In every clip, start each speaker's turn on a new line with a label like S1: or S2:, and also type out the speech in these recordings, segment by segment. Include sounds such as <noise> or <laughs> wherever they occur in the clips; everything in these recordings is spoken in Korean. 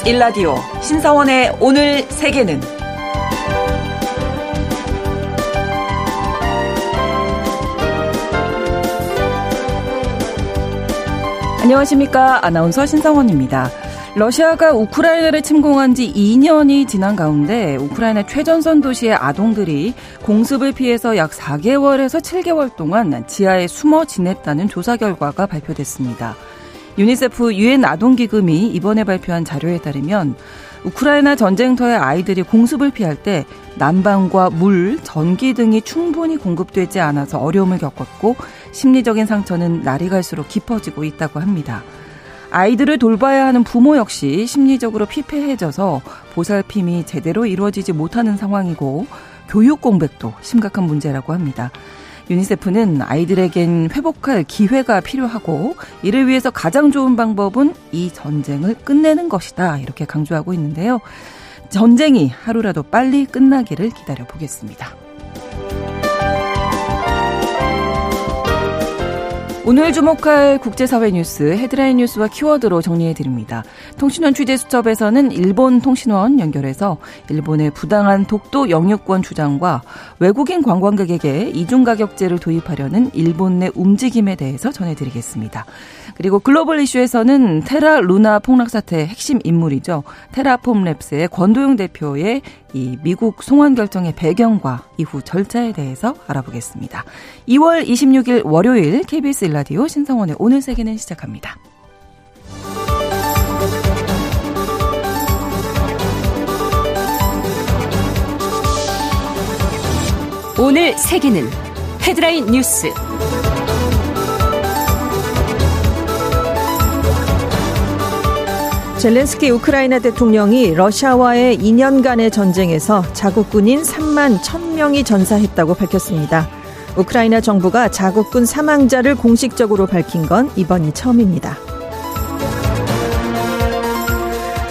S1: KBS 일라디오 신사원의 오늘 세계는 안녕하십니까. 아나운서 신성원입니다. 러시아가 우크라이나를 침공한 지 2년이 지난 가운데 우크라이나 최전선 도시의 아동들이 공습을 피해서 약 4개월에서 7개월 동안 지하에 숨어 지냈다는 조사 결과가 발표됐습니다. 유니세프 유엔 아동기금이 이번에 발표한 자료에 따르면 우크라이나 전쟁터의 아이들이 공습을 피할 때 난방과 물, 전기 등이 충분히 공급되지 않아서 어려움을 겪었고 심리적인 상처는 날이 갈수록 깊어지고 있다고 합니다. 아이들을 돌봐야 하는 부모 역시 심리적으로 피폐해져서 보살핌이 제대로 이루어지지 못하는 상황이고 교육 공백도 심각한 문제라고 합니다. 유니세프는 아이들에겐 회복할 기회가 필요하고 이를 위해서 가장 좋은 방법은 이 전쟁을 끝내는 것이다. 이렇게 강조하고 있는데요. 전쟁이 하루라도 빨리 끝나기를 기다려 보겠습니다. 오늘 주목할 국제사회 뉴스 헤드라인 뉴스와 키워드로 정리해 드립니다. 통신원 취재 수첩에서는 일본 통신원 연결해서 일본의 부당한 독도 영유권 주장과 외국인 관광객에게 이중 가격제를 도입하려는 일본 내 움직임에 대해서 전해드리겠습니다. 그리고 글로벌 이슈에서는 테라 루나 폭락 사태의 핵심 인물이죠. 테라폼 랩스의 권도영 대표의 이 미국 송환 결정의 배경과 이후 절차에 대해서 알아보겠습니다. 2월 26일 월요일 KBS 일라 디오 신성원의 오늘 세계는 시작합니다. 오늘 세계는 헤드라인 뉴스
S2: 젤렌스키 우크라이나 대통령이 러시아와의 2년간의 전쟁에서 자국군인 3만 1000명이 전사했다고 밝혔습니다. 우크라이나 정부가 자국군 사망자를 공식적으로 밝힌 건 이번이 처음입니다.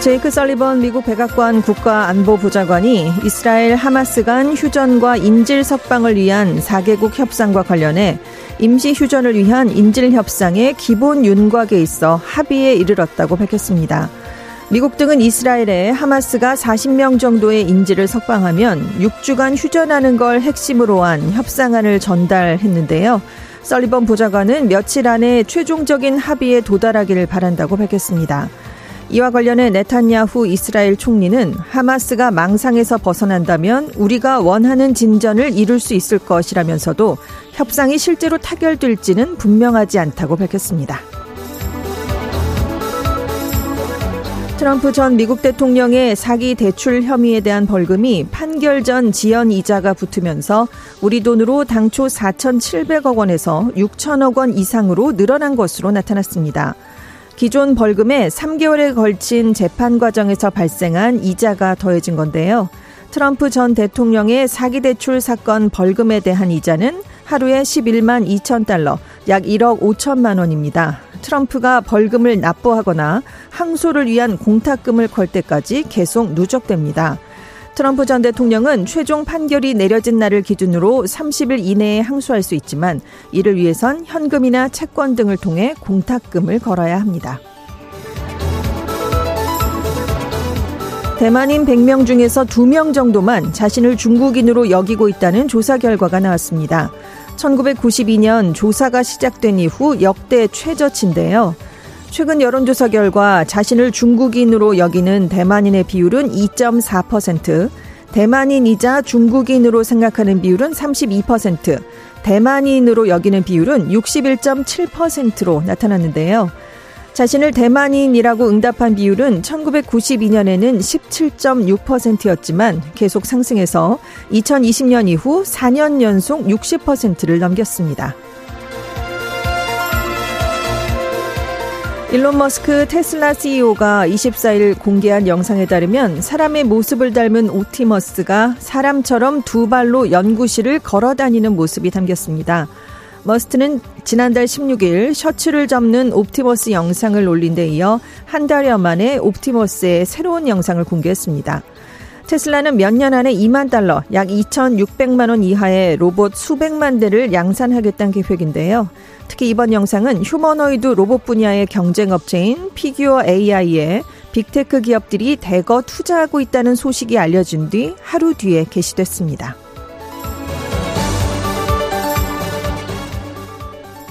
S2: 제이크 설리번 미국 백악관 국가안보보좌관이 이스라엘 하마스 간 휴전과 인질 석방을 위한 4개국 협상과 관련해 임시 휴전을 위한 인질 협상의 기본 윤곽에 있어 합의에 이르렀다고 밝혔습니다. 미국 등은 이스라엘에 하마스가 40명 정도의 인질을 석방하면 6주간 휴전하는 걸 핵심으로 한 협상안을 전달했는데요. 썰리번 보좌관은 며칠 안에 최종적인 합의에 도달하기를 바란다고 밝혔습니다. 이와 관련해 네탄야후 이스라엘 총리는 하마스가 망상에서 벗어난다면 우리가 원하는 진전을 이룰 수 있을 것이라면서도 협상이 실제로 타결될지는 분명하지 않다고 밝혔습니다. 트럼프 전 미국 대통령의 사기 대출 혐의에 대한 벌금이 판결 전 지연 이자가 붙으면서 우리 돈으로 당초 4,700억 원에서 6천억 원 이상으로 늘어난 것으로 나타났습니다. 기존 벌금에 3개월에 걸친 재판 과정에서 발생한 이자가 더해진 건데요. 트럼프 전 대통령의 사기 대출 사건 벌금에 대한 이자는 하루에 11만 2천 달러, 약 1억 5천만 원입니다. 트럼프가 벌금을 납부하거나 항소를 위한 공탁금을 걸 때까지 계속 누적됩니다. 트럼프 전 대통령은 최종 판결이 내려진 날을 기준으로 30일 이내에 항소할 수 있지만 이를 위해선 현금이나 채권 등을 통해 공탁금을 걸어야 합니다. 대만인 100명 중에서 2명 정도만 자신을 중국인으로 여기고 있다는 조사 결과가 나왔습니다. 1992년 조사가 시작된 이후 역대 최저치인데요. 최근 여론조사 결과 자신을 중국인으로 여기는 대만인의 비율은 2.4%, 대만인이자 중국인으로 생각하는 비율은 32%, 대만인으로 여기는 비율은 61.7%로 나타났는데요. 자신을 대만인이라고 응답한 비율은 1992년에는 17.6%였지만 계속 상승해서 2020년 이후 4년 연속 60%를 넘겼습니다. 일론 머스크 테슬라 CEO가 24일 공개한 영상에 따르면 사람의 모습을 닮은 옵티머스가 사람처럼 두 발로 연구실을 걸어 다니는 모습이 담겼습니다. 머스크는 지난달 16일 셔츠를 접는 옵티머스 영상을 올린 데 이어 한 달여 만에 옵티머스의 새로운 영상을 공개했습니다. 테슬라는 몇 년 안에 2만 달러, 약 2,600만 원 이하의 로봇 수백만 대를 양산하겠다는 계획인데요. 특히 이번 영상은 휴머노이드 로봇 분야의 경쟁 업체인 피규어 AI에 빅테크 기업들이 대거 투자하고 있다는 소식이 알려진 뒤 하루 뒤에 게시됐습니다.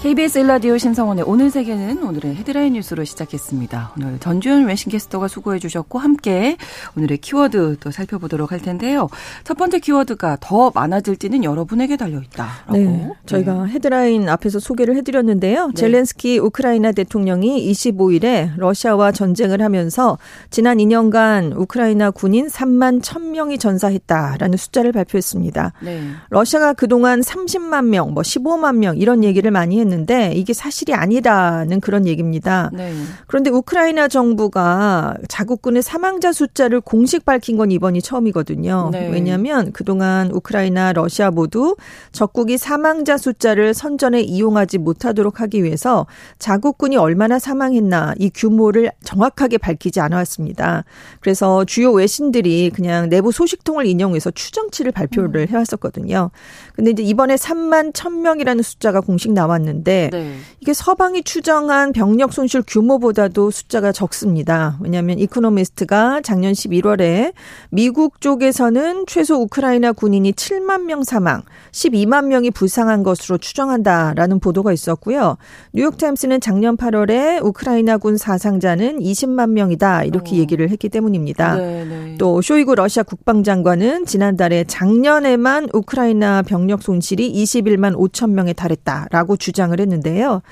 S1: KBS 일라디오 신성원의 오늘 세계는 오늘의 헤드라인 뉴스로 시작했습니다. 오늘 전주현 외신캐스터가 수고해 주셨고 함께 오늘의 키워드 또 살펴보도록 할 텐데요. 첫 번째 키워드가 더 많아질지는 여러분에게 달려 있다라고. 네,
S2: 저희가 네. 헤드라인 앞에서 소개를 해 드렸는데요. 네. 젤렌스키 우크라이나 대통령이 25일에 러시아와 전쟁을 하면서 지난 2년간 우크라이나 군인 3만 1000명이 전사했다라는 숫자를 발표했습니다. 네. 러시아가 그동안 30만 명, 뭐 15만 명 이런 얘기를 많이 했는데 했는데 이게 사실이 아니라는 그런 얘기입니다. 네. 그런데 우크라이나 정부가 자국군의 사망자 숫자를 공식 밝힌 건 이번이 처음이거든요. 네. 왜냐하면 그동안 우크라이나, 러시아 모두 적국이 사망자 숫자를 선전에 이용하지 못하도록 하기 위해서 자국군이 얼마나 사망했나 이 규모를 정확하게 밝히지 않아왔습니다. 그래서 주요 외신들이 그냥 내부 소식통을 인용해서 추정치를 발표를 음. 해왔었거든요. 근데 이제 이번에 3만 1000명이라는 숫자가 공식 나왔는데 있는데 네. 이게 서방이 추정한 병력 손실 규모보다도 숫자가 적습니다. 왜냐하면 이코노미스트가 작년 11월에 미국 쪽에서는 최소 우크라이나 군인이 7만 명 사망, 12만 명이 부상한 것으로 추정한다라는 보도가 있었고요. 뉴욕타임스는 작년 8월에 우크라이나군 사상자는 20만 명이다 이렇게 어. 얘기를 했기 때문입니다. 네, 네. 또 쇼이구 러시아 국방장관은 지난달에 작년에만 우크라이나 병력 손실이 21만 5천 명에 달했다라고 주장 주장을 했는데요.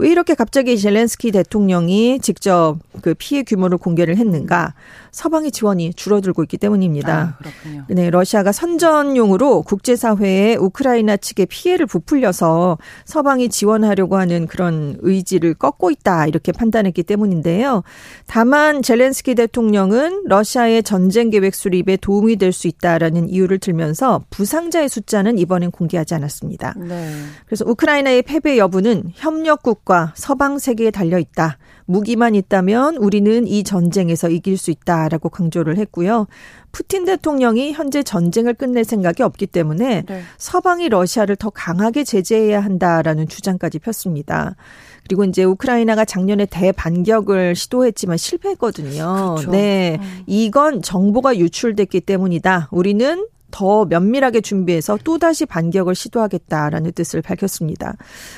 S2: 왜 이렇게 갑자기 젤렌스키 대통령이 직접 그 피해 규모를 공개를 했는가? 서방의 지원이 줄어들고 있기 때문입니다. 아, 그렇군요. 네, 러시아가 선전용으로 국제사회에 우크라이나 측의 피해를 부풀려서 서방이 지원하려고 하는 그런 의지를 꺾고 있다 이렇게 판단했기 때문인데요. 다만 젤렌스키 대통령은 러시아의 전쟁 계획 수립에 도움이 될 수 있다라는 이유를 들면서 부상자의 숫자는 이번엔 공개하지 않았습니다. 네. 그래서 우크라이나의 패배 여부는 협력국 과 서방 세계에 달려 있다. 무기만 있다면 우리는 이 전쟁에서 이길 수 있다라고 강조를 했고요. 푸틴 대통령이 현재 전쟁을 끝낼 생각이 없기 때문에 네. 서방이 러시아를 더 강하게 제재해야 한다라는 주장까지 폈습니다. 그리고 이제 우크라이나가 작년에 대반격을 시도했지만 실패했거든요. 그렇죠. 네. 음. 이건 정보가 유출됐기 때문이다. 우리는 더 면밀하게 준비해서 또다시 반격을 시도하겠다라는 뜻을 밝혔습니다.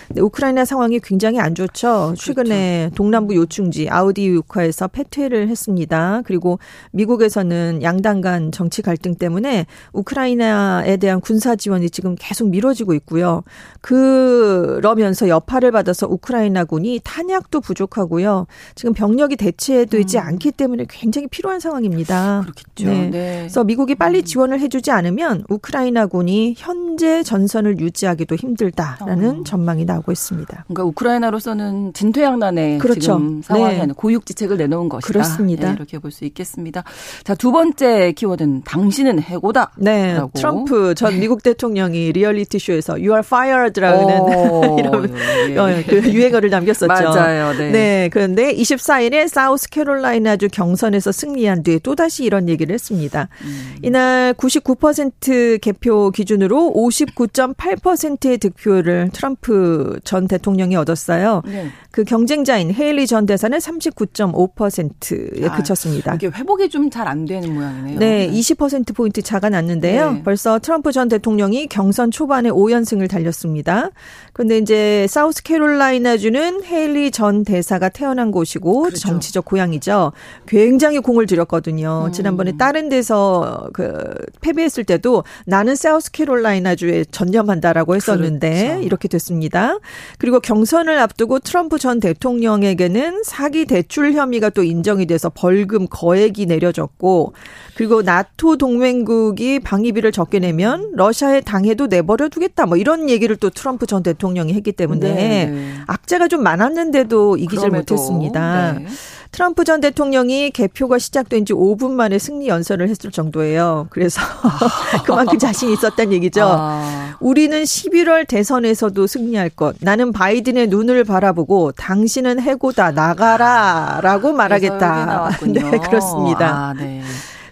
S2: 네, 우크라이나 상황이 굉장히 안 좋죠. 최근에 그렇죠. 동남부 요충지 아우디우카에서 패퇴를 했습니다. 그리고 미국에서는 양당 간 정치 갈등 때문에 우크라이나에 대한 군사 지원이 지금 계속 미뤄지고 있고요. 그러면서 여파를 받아서 우크라이나군이 탄약도 부족하고요. 지금 병력이 대체되지 음. 않기 때문에 굉장히 필요한 상황입니다.
S1: 그렇겠죠. 네. 네.
S2: 그래서 미국이 빨리 음. 지원을 해주지 않 않으면 우크라이나군이 현재 전선을 유지하기도 힘들다라는 어. 전망이 나오고 있습니다.
S1: 그러니까 우크라이나로서는 진퇴양난의 그렇죠. 지금 상황이 네. 고육지책을 내놓은 것이다.
S2: 그렇습니다.
S1: 네, 이렇게 볼 수 있겠습니다. 자, 두 번째 키워드는 당신은 해고다.
S2: 네. 라고. 트럼프 전 미국 대통령이 리얼리티 쇼에서 You are fired라는 어, <laughs> 이런 예. 어, 그 유행어를 남겼었죠.
S1: 맞아요. 네.
S2: 네. 그런데 24일에 사우스캐롤라이나주 경선에서 승리한 뒤에 또다시 이런 얘기를 했습니다. 음. 이날 99% 50% 개표 기준으로 59.8%의 득표를 트럼프 전 대통령이 얻었어요. 네. 그 경쟁자인 헤일리 전 대사는 39.5%에 아, 그쳤습니다.
S1: 이게 회복이 좀 잘 안 되는 모양이네요.
S2: 네, 네. 20% 포인트 차가 났는데요. 네. 벌써 트럼프 전 대통령이 경선 초반에 5연승을 달렸습니다. 그런데 이제 사우스캐롤라이나주는 헤일리 전 대사가 태어난 곳이고 그렇죠. 정치적 고향이죠. 굉장히 공을 들였거든요. 음. 지난번에 다른 데서 그 패배했을 때도 나는 사우스캐롤라이나주에 전념한다라고 했었는데 그렇죠. 이렇게 됐습니다. 그리고 경선을 앞두고 트럼프 전 대통령에게는 사기 대출 혐의가 또 인정이 돼서 벌금 거액이 내려졌고 그리고 나토 동맹국이 방위비를 적게 내면 러시아에 당해도 내버려 두겠다 뭐 이런 얘기를 또 트럼프 전 대통령이 했기 때문에 네. 악재가 좀 많았는데도 이기질 못했습니다. 네. 트럼프 전 대통령이 개표가 시작된 지 5분 만에 승리 연설을 했을 정도예요. 그래서 <laughs> 그만큼 자신이 있었단 얘기죠. 아. 우리는 11월 대선에서도 승리할 것. 나는 바이든의 눈을 바라보고 당신은 해고다 나가라라고 말하겠다. <laughs>
S1: 네,
S2: 그렇습니다.
S1: 아, 네.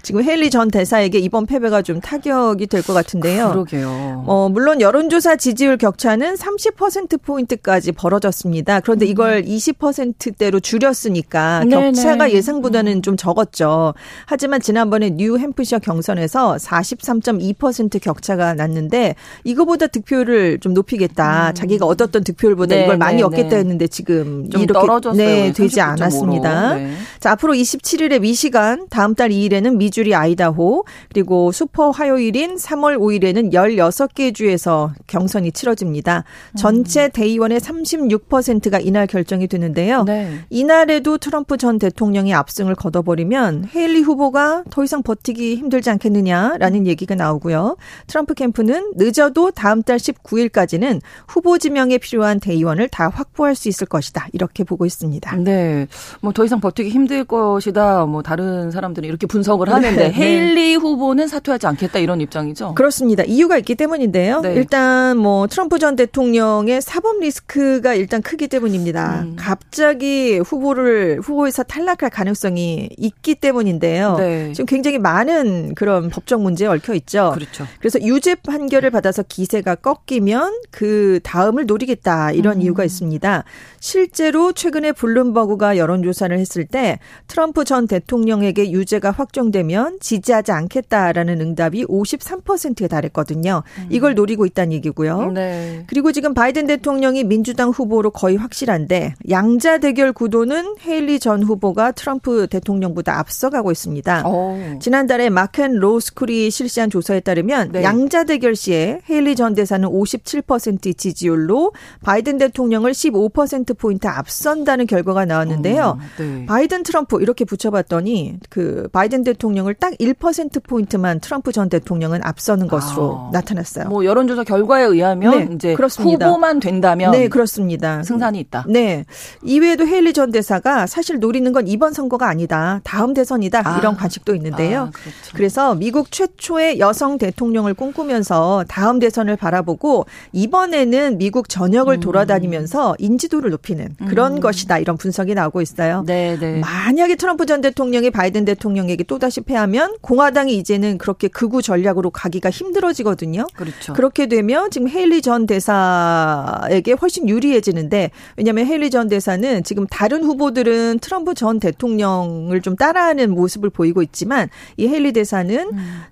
S2: 지금 헤일리 전 대사에게 이번 패배가 좀 타격이 될 것 같은데요.
S1: 그러게요.
S2: 어, 물론 여론조사 지지율 격차는 30%포인트까지 벌어졌습니다. 그런데
S1: 음.
S2: 이걸 20%대로 줄였으니까
S1: 네네.
S2: 격차가 예상보다는 좀 적었죠. 하지만 지난번에 뉴햄프셔 경선에서 43.2% 격차가 났는데 이거보다 득표율을 좀 높이겠다. 자기가 얻었던 득표율보다
S1: 음. 네,
S2: 이걸 많이
S1: 네,
S2: 얻겠다
S1: 네.
S2: 했는데 지금
S1: 좀
S2: 이렇게
S1: 떨어졌어요.
S2: 네, 되지
S1: 39.5 로.
S2: 않았습니다.
S1: 네.
S2: 자, 앞으로 27일에 미시간, 다음 달 2일에는 미 주리 아이다호, 그리고 슈퍼 화요일인 3월 5일에는 16개 주에서 경선이 치러집니다. 전체 대의원의 36%가 이날 결정이 되는데요.
S1: 네.
S2: 이날에도 트럼프 전 대통령이 압승을 거둬버리면 헤일리 후보가 더 이상 버티기 힘들지 않겠느냐라는 얘기가 나오고요. 트럼프 캠프는 늦어도 다음 달 19일까지는 후보 지명에 필요한 대의원을 다 확보할 수 있을 것이다. 이렇게 보고 있습니다.
S1: 네. 뭐 더 이상 버티기 힘들 것이다. 뭐 다른 사람들은 이렇게 분석을 하는데
S2: 네, <laughs> 네.
S1: 헤일리 후보는 사퇴하지 않겠다 이런 입장이죠.
S2: 그렇습니다. 이유가 있기 때문인데요.
S1: 네.
S2: 일단 뭐 트럼프 전 대통령의 사법 리스크가 일단 크기 때문입니다.
S1: 음.
S2: 갑자기 후보를 후보에서 탈락할 가능성이 있기 때문인데요.
S1: 네.
S2: 지금 굉장히 많은 그런 법적 문제에 얽혀 있죠.
S1: 그렇죠.
S2: 그래서 유죄 판결을 받아서 기세가 꺾이면 그 다음을 노리겠다 이런
S1: 음.
S2: 이유가 있습니다. 실제로 최근에 블룸버그가 여론조사를 했을 때 트럼프 전 대통령에게 유죄가 확정되면 지지하지 않겠다라는 응답이 53%에 달했거든요. 이걸 노리고 있다는 얘기고요.
S1: 음. 네.
S2: 그리고 지금 바이든 대통령이 민주당 후보로 거의 확실한데 양자 대결 구도는 헤일리 전 후보가 트럼프 대통령보다 앞서가고 있습니다.
S1: 어.
S2: 지난달에 마켓 로스쿨이 실시한 조사에 따르면
S1: 네.
S2: 양자 대결 시에 헤일리 전 대사는 57% 지지율로 바이든 대통령을 15% 포인트 앞선다는 결과가 나왔는데요.
S1: 어, 네.
S2: 바이든 트럼프 이렇게 붙여봤더니 그 바이든 대통령 을 딱 1% 포인트만 트럼프 전 대통령은 앞서는 것으로
S1: 아.
S2: 나타났어요.
S1: 뭐 여론조사 결과에 의하면
S2: 네,
S1: 이제
S2: 그렇습니다.
S1: 후보만 된다면
S2: 네, 그렇습니다.
S1: 승산이 있다.
S2: 네. 이외에도 헤일리 전 대사가 사실 노리는 건 이번 선거가 아니다. 다음 대선이다.
S1: 아.
S2: 이런 관측도 있는데요.
S1: 아, 그렇죠.
S2: 그래서 미국 최초의 여성 대통령을 꿈꾸면서 다음 대선을 바라보고 이번에는 미국 전역을
S1: 음.
S2: 돌아다니면서 인지도를 높이는 그런 것이다. 이런 분석이 나오고 있어요.
S1: 네, 네.
S2: 만약에 트럼프 전 대통령이 바이든 대통령에게 또다시 패하면 공화당이 이제는 그렇게 극우 전략으로 가기가 힘들어지거든요.
S1: 그렇죠.
S2: 그렇게 되면 지금 헤일리 전 대사에게 훨씬 유리해지는데 왜냐하면 헤일리 전 대사는 지금 다른 후보들은 트럼프 전 대통령을 좀 따라하는 모습을 보이고 있지만 이 헤일리 대사는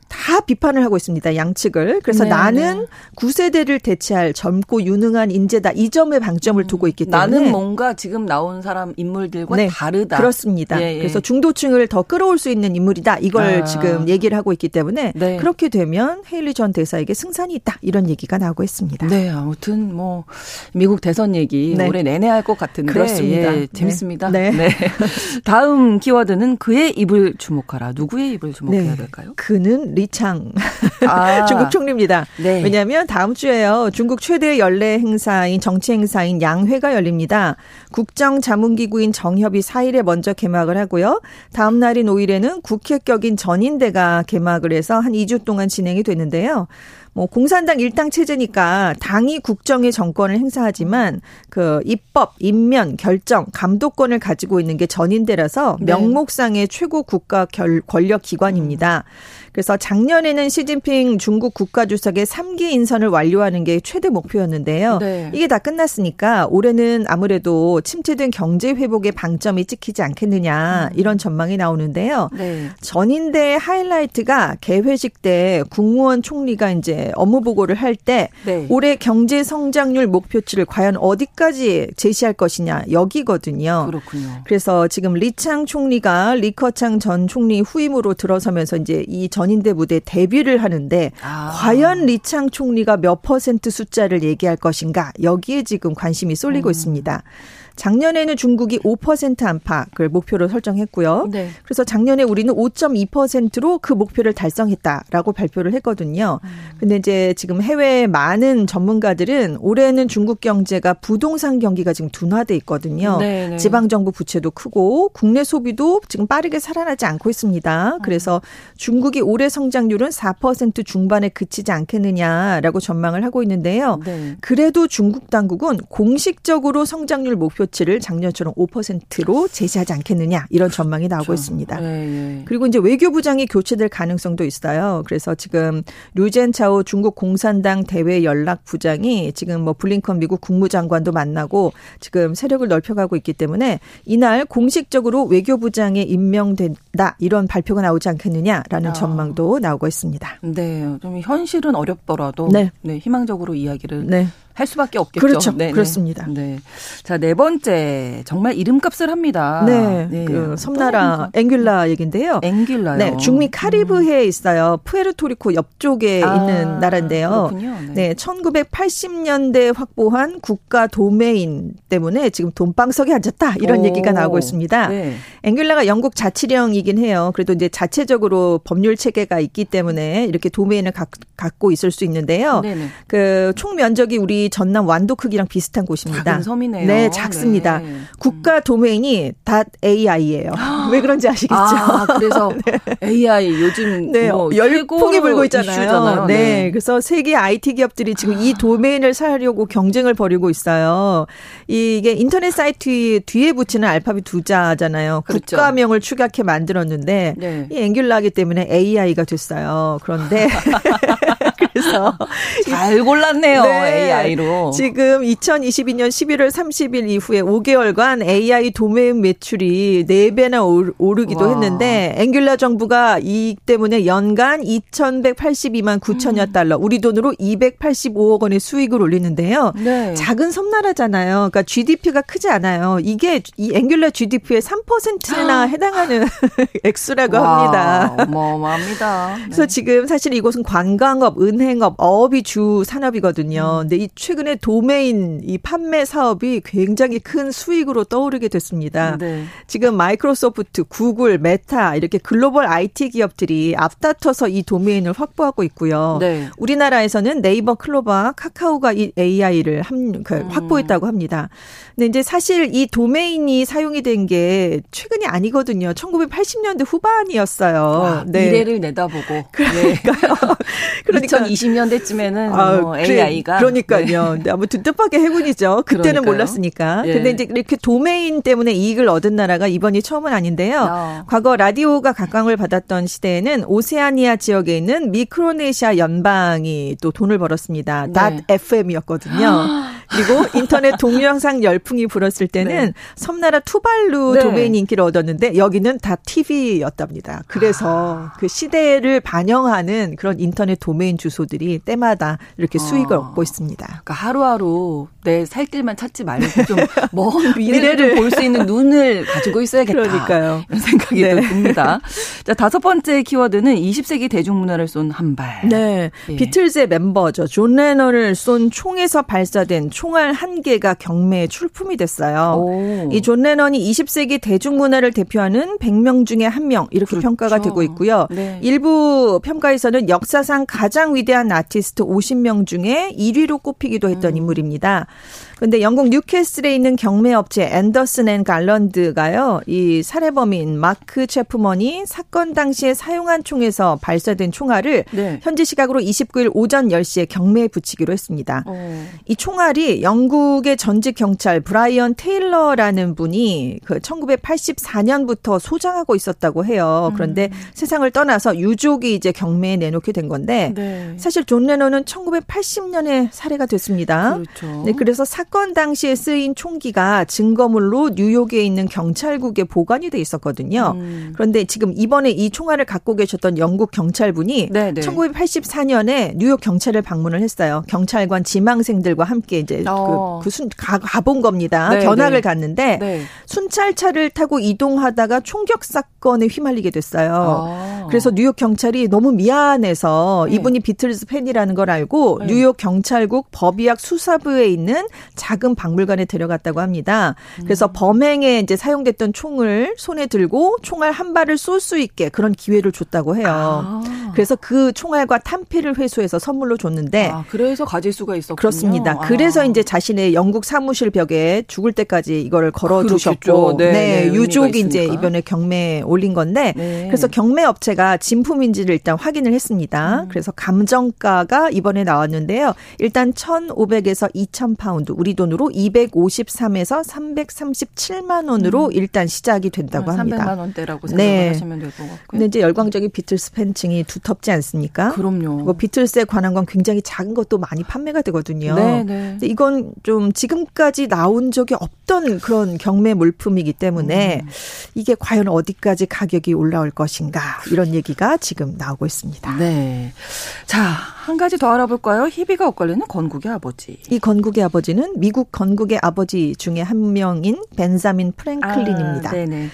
S2: 다 비판을 하고 있습니다. 양측을. 그래서
S1: 네,
S2: 나는
S1: 네.
S2: 구세대를 대체할 젊고 유능한 인재다. 이 점에 방점을 두고 있기 때문에
S1: 나는 뭔가 지금 나온 사람 인물들과
S2: 네,
S1: 다르다.
S2: 그렇습니다.
S1: 예, 예.
S2: 그래서 중도층을 더 끌어올 수 있는 인물이다. 이걸
S1: 아.
S2: 지금 얘기를 하고 있기 때문에
S1: 네.
S2: 그렇게 되면 헤일리 전 대사에게 승산이 있다. 이런 얘기가 나오고 있습니다.
S1: 네, 아무튼 뭐 미국 대선 얘기
S2: 네.
S1: 올해 내내 할 것 같은데
S2: 그렇습니다.
S1: 예,
S2: 네.
S1: 재밌습니다.
S2: 네. <laughs>
S1: 다음 키워드는 그의 입을 주목하라. 누구의 입을 주목해야
S2: 네.
S1: 될까요?
S2: 그는 리창
S1: 아. <laughs>
S2: 중국 총리입니다.
S1: 네.
S2: 왜냐하면 다음 주에요. 중국 최대 연례 행사인 정치 행사인 양회가 열립니다. 국정 자문기구인 정협이 4일에 먼저 개막을 하고요. 다음 날인 5일에는 국회 격인 전인대가 개막을 해서 한 2주 동안 진행이 되는데요. 뭐 공산당 일당 체제니까 당이 국정의 정권을 행사하지만 그 입법, 임면, 결정, 감독권을 가지고 있는 게 전인대라서
S1: 네.
S2: 명목상의 최고 국가 결, 권력 기관입니다. 그래서 작년에는 시진핑 중국 국가주석의 3기 인선을 완료하는 게 최대 목표였는데요.
S1: 네.
S2: 이게 다 끝났으니까 올해는 아무래도 침체된 경제 회복에 방점이 찍히지 않겠느냐 이런 전망이 나오는데요.
S1: 네.
S2: 전인대 하이라이트가 개회식 때 국무원 총리가 이제 업무 보고를 할때
S1: 네.
S2: 올해 경제 성장률 목표치를 과연 어디까지 제시할 것이냐 여기거든요.
S1: 그렇군요.
S2: 그래서 지금 리창 총리가 리커창 전 총리 후임으로 들어서면서 이제 이 전인대 무대 데뷔를 하는데
S1: 아.
S2: 과연 리창 총리가 몇 퍼센트 숫자를 얘기할 것인가 여기에 지금 관심이 쏠리고
S1: 음.
S2: 있습니다. 작년에는 중국이 5% 안팎을 목표로 설정했고요.
S1: 네.
S2: 그래서 작년에 우리는 5.2%로 그 목표를 달성했다라고 발표를 했거든요. 근데 이제 지금 해외 많은 전문가들은 올해는 중국 경제가 부동산 경기가 지금 둔화돼 있거든요. 네네. 네. 지방 정부 부채도 크고 국내 소비도 지금 빠르게 살아나지 않고 있습니다. 그래서 중국이 올해 성장률은 4% 중반에 그치지 않겠느냐라고 전망을 하고 있는데요. 네. 그래도 중국 당국은 공식적으로 성장률 목표 치를 작년처럼 5%로 제시하지 않겠느냐 이런 전망이 나오고 그렇죠. 있습니다. 네, 네. 그리고 이제 외교부장이 교체될 가능성도 있어요. 그래서 지금 류젠차오 중국 공산당 대외 연락 부장이 지금 뭐 블링컨 미국 국무장관도 만나고 지금 세력을 넓혀가고 있기 때문에 이날 공식적으로 외교부장에 임명된다 이런 발표가 나오지 않겠느냐라는 아. 전망도 나오고 있습니다.
S1: 네, 좀 현실은 어렵더라도 네, 네 희망적으로 이야기를 네. 할 수밖에 없겠죠.
S2: 그렇죠. 네 그렇습니다. 네.
S1: 자, 네 번째. 정말 이름값을 합니다.
S2: 네. 네. 그 섬나라 앵귤라 얘긴데요.
S1: 앵귤라요.
S2: 네. 중미 카리브해에 음. 있어요. 푸에르토리코 옆쪽에 아, 있는 나라인데요. 그렇군요. 네. 네. 1980년대 확보한 국가 도메인 때문에 지금 돈방석에 앉았다. 이런 오. 얘기가 나오고 있습니다. 네. 앵귤라가 영국 자치령이긴 해요. 그래도 이제 자체적으로 법률 체계가 있기 때문에 이렇게 도메인을 가, 갖고 있을 수 있는데요. 그총 면적이 우리 전남 완도 크기랑 비슷한 곳입니다.
S1: 작은 섬이네요.
S2: 네, 작습니다. 네. 국가 도메인이 .ai예요. <gasps> 왜 그런지 아시겠죠?
S1: 아, 그래서 <laughs> 네. AI 요즘
S2: 네, 뭐 열풍이 불고 있잖아요. 이슈잖아요. 네. 네. 그래서 세계 IT 기업들이 지금 이 도메인을 사려고 경쟁을 벌이고 있어요. 이게 인터넷 사이트 뒤에 붙이는 알파벳 두 자잖아요. 그렇죠. 국가명을 축약해 만들었는데 네. 이 앵귤라기 때문에 AI가 됐어요. 그런데 <laughs>
S1: 그래서 <laughs> 잘 골랐네요. 네. AI로.
S2: 지금 2022년 11월 30일 이후에 5개월간 AI 도메인 매출이 4배나 오르기도 와. 했는데 앵귤라 정부가 이익 때문에 연간 2,182만 9천여 음. 달러, 우리 돈으로 285억 원의 수익을 올리는데요. 네. 작은 섬나라잖아요. 그러니까 GDP가 크지 않아요. 이게 이 앵귈라 GDP의 3%나 해당하는 <laughs> 액수라고 와, 합니다.
S1: 어마어마합니다.
S2: 네. 그래서 지금 사실 이곳은 관광업, 은행업, 어업이 주 산업이거든요. 음. 근데 이 최근에 도메인 이 판매 사업이 굉장히 큰 수익으로 떠오르게 됐습니다. 네. 지금 마이크로소프트, 구글, 메타 이렇게 글로벌 IT 기업들이 앞다퉈서 이 도메인을 확보하고 있고요. 네. 우리나라에서는 네이버, 클로바, 카카오가 이 AI를 함, 그, 음. 확보했다고 합니다. 근데 이제 사실 이 도메인이 사용이 된 게 최근이 아니거든요. 1980년대 후반이었어요. 와,
S1: 네. 미래를 내다보고.
S2: 그러니까요. <laughs>
S1: 그러니까 2020년대쯤에는 아, 뭐 AI가
S2: 그러니까요. 네. 아무튼 뜻밖의 해군이죠. 그때는 그러니까요. 몰랐으니까. 예. 근데 이제 이렇게 도메인 때문에 이익을 얻은 나라가 이번이 처음은 아닌데요. 어. 과거 라디오가 각광을 받았던 시대에는 오세아니아 지역에 있는 미크로네시아 연방이 또 돈을 벌었습니다. 네. .fm이었거든요. 그리고 <laughs> 인터넷 동영상 열풍이 불었을 때는 네. 섬나라 투발루 네. 도메인 인기를 얻었는데 여기는 다 TV였답니다. 그래서 아. 그 시대를 반영하는 그런 인터넷 도메인 주소들이 때마다 이렇게 수익을 어. 얻고 있습니다.
S1: 그러니까 하루하루 내 살 길만 찾지 말고 좀 <laughs> 먼 미래를 볼 수 있는 눈을 가지고 있어야겠다.
S2: 그러니까요.
S1: 이런 생각이 네. 듭니다. 자, 다섯 번째 키워드는 20세기 대중문화를 쏜 한 발.
S2: 네. 예. 비틀즈의 멤버죠. 존 레넌을 쏜 총에서 발사된 총알 한 개가 경매에 출품이 됐어요. 이 존 레넌이 20세기 대중문화를 대표하는 100명 중에 한 명 이렇게 그렇죠. 평가가 되고 있고요. 네. 일부 평가에서는 역사상 가장 위대한 아티스트 50명 중에 1위로 꼽히기도 했던 음. 인물입니다. 근데 영국 뉴캐슬에 있는 경매 업체 앤더슨 앤 갈런드가요. 이 살해범인 마크 채프먼이 사건 당시에 사용한 총에서 발사된 총알을 네. 현지 시각으로 29일 오전 10시에 경매에 부치기로 했습니다. 어. 이 총알이 영국의 전직 경찰 브라이언 테일러라는 분이 그 1984년부터 소장하고 있었다고 해요. 그런데 음. 세상을 떠나서 유족이 이제 경매에 내놓게 된 건데 네. 사실 존 레넌은 1980년에 살해가 됐습니다. 그렇죠. 네, 그래서 사 사건 당시에 쓰인 총기가 증거물로 뉴욕에 있는 경찰국에 보관이 돼 있었거든요. 음. 그런데 지금 이번에 이 총알을 갖고 계셨던 영국 경찰분이 네네. 1984년에 뉴욕 경찰을 방문을 했어요. 경찰관 지망생들과 함께 이제 어. 그, 그 순, 가, 가본 겁니다. 네네. 견학을 갔는데 네. 순찰차를 타고 이동하다가 총격 사건에 휘말리게 됐어요. 어. 그래서 뉴욕 경찰이 너무 미안해서 네. 이분이 비틀즈 팬이라는 걸 알고 네. 뉴욕 경찰국 법의학 수사부에 있는 작은 박물관에 데려갔다고 합니다. 그래서 음. 범행에 이제 사용됐던 총을 손에 들고 총알 한 발을 쏠 수 있게 그런 기회를 줬다고 해요. 아. 그래서 그 총알과 탄피를 회수해서 선물로 줬는데
S1: 아, 그래서 가질 수가 있었군요.
S2: 그렇습니다.
S1: 아.
S2: 그래서 이제 자신의 영국 사무실 벽에 죽을 때까지 이거를 걸어 두셨고
S1: 네,
S2: 네,
S1: 네,
S2: 유족이 이제. 이번에 경매에 올린 건데
S1: 네.
S2: 그래서 경매 업체가 진품인지를 일단 확인을 했습니다.
S1: 음.
S2: 그래서 감정가가 이번에 나왔는데요. 일단 1,500에서 2,000 파운드, 우리 돈으로 253에서 337만 원으로 일단 시작이 된다고 합니다.
S1: 300만 원대라고 생각을
S2: 네.
S1: 하시면 될것 같고요.
S2: 근데 이제 열광적인 비틀스 팬층이 두텁지 않습니까?
S1: 그럼요.
S2: 뭐 비틀스에 관한 건 굉장히 작은 것도 많이 판매가 되거든요.
S1: 네, 네.
S2: 이건 좀 지금까지 나온 적이 없던 그런 경매 물품이기 때문에
S1: 음.
S2: 이게 과연 어디까지 가격이 올라올 것인가 이런 얘기가 지금 나오고 있습니다.
S1: 네. 자, 한 가지 더 알아볼까요? 희비가 엇갈리는 건국의 아버지.
S2: 이 건국의 아버지는 미국 건국의 아버지 중에 한 명인 벤자민 프랭클린입니다.
S1: 아, 네네.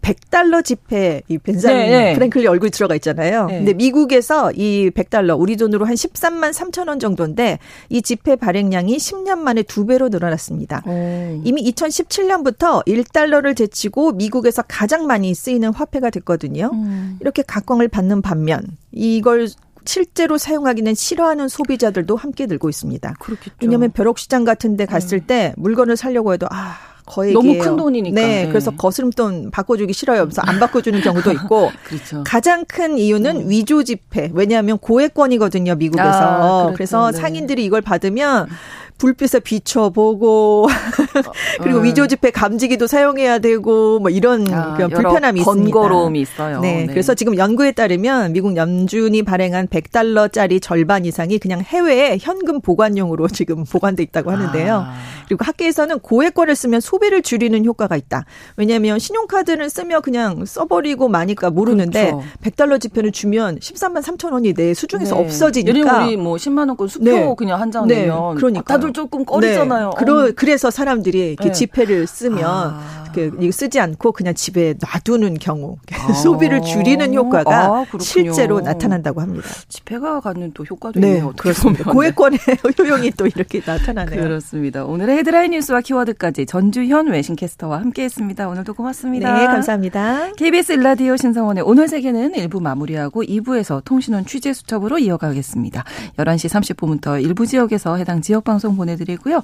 S2: 100달러 지폐 이 벤자민
S1: 네, 네.
S2: 프랭클린 얼굴이 들어가 있잖아요.
S1: 네.
S2: 근데 미국에서 이 100달러 우리 돈으로 한 13만 3천 원 정도인데 이 지폐 발행량이 10년 만에 두 배로 늘어났습니다.
S1: 오.
S2: 이미 2017년부터 1달러를 제치고 미국에서 가장 많이 쓰이는 화폐가 됐거든요.
S1: 음.
S2: 이렇게 각광을 받는 반면 이걸 실제로 사용하기는 싫어하는 소비자들도 함께 늘고 있습니다.
S1: 그렇겠죠.
S2: 왜냐하면 벼룩시장 같은 데 갔을 때 물건을 사려고 해도 아 거액이에요.
S1: 너무 큰 돈이니까.
S2: 네,
S1: 네.
S2: 그래서 거스름돈 바꿔주기 싫어요. 그래서 안 바꿔주는 경우도 <laughs> 있고
S1: 그렇죠.
S2: 가장 큰 이유는 위조 지폐. 왜냐하면 고액권이거든요, 미국에서.
S1: 아, 그렇죠.
S2: 그래서
S1: 네.
S2: 상인들이 이걸 받으면 불빛에 비춰보고 <laughs> 그리고
S1: 어.
S2: 위조 지폐 감지기도 사용해야 되고 뭐 이런
S1: 아,
S2: 그런 불편함이 있습니다.
S1: 번거로움이 있어요.
S2: 네, 그래서 지금 연구에 따르면 미국 연준이 발행한 100달러짜리 절반 이상이 그냥 해외에 현금 보관용으로 <laughs> 지금 보관돼 있다고 하는데요.
S1: 아.
S2: 그리고 학계에서는 고액권을 쓰면 소비를 줄이는 효과가 있다. 왜냐하면 신용카드를 쓰면 그냥 써버리고 마니까 모르는데
S1: 그렇죠.
S2: 100달러 지폐를 주면 13만 3천 원이 내 수중에서
S1: 네.
S2: 없어지니까.
S1: 예를 우리 뭐 10만 원권 수표
S2: 네.
S1: 그냥 한장
S2: 네,
S1: 내면
S2: 그러니까요.
S1: 다들 조금 꺼리잖아요.
S2: 네. 그러, 그래서 사람들이 이렇게
S1: 네.
S2: 지폐를 쓰면
S1: 아.
S2: 그 이거 쓰지 않고 그냥 집에 놔두는 경우
S1: 아. <laughs>
S2: 소비를 줄이는 효과가
S1: 아.
S2: 실제로 나타난다고 합니다.
S1: 지폐가 갖는 또 효과도
S2: 네,
S1: 있네요. 어떻게
S2: 그렇습니다.
S1: 보면.
S2: 고액권의 <laughs> 효용이 또 이렇게 나타나네요.
S1: 그렇습니다. 오늘의 헤드라인 뉴스와 키워드까지 전주현 외신캐스터와 함께했습니다. 오늘도 고맙습니다.
S2: 네, 감사합니다.
S1: KBS 일라디오 신성원의 오늘 세계는 1부 마무리하고 2부에서 통신원 취재 수첩으로 이어가겠습니다. 11시 30분부터 일부 지역에서 해당 지역 방송 보내드리고요.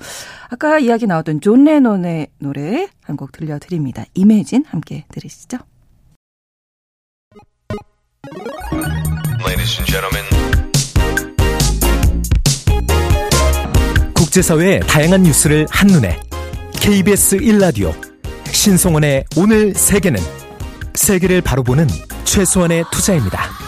S1: 아까 이야기 나왔던 존 레논의 노래 한 곡 들려드립니다. Imagine 함께 들으시죠.
S3: Ladies and gentlemen,
S4: 국제사회의 다양한 뉴스를 한눈에 KBS 1라디오 신성원의 오늘 세계는 세계를 바로 보는 최소한의 투자입니다.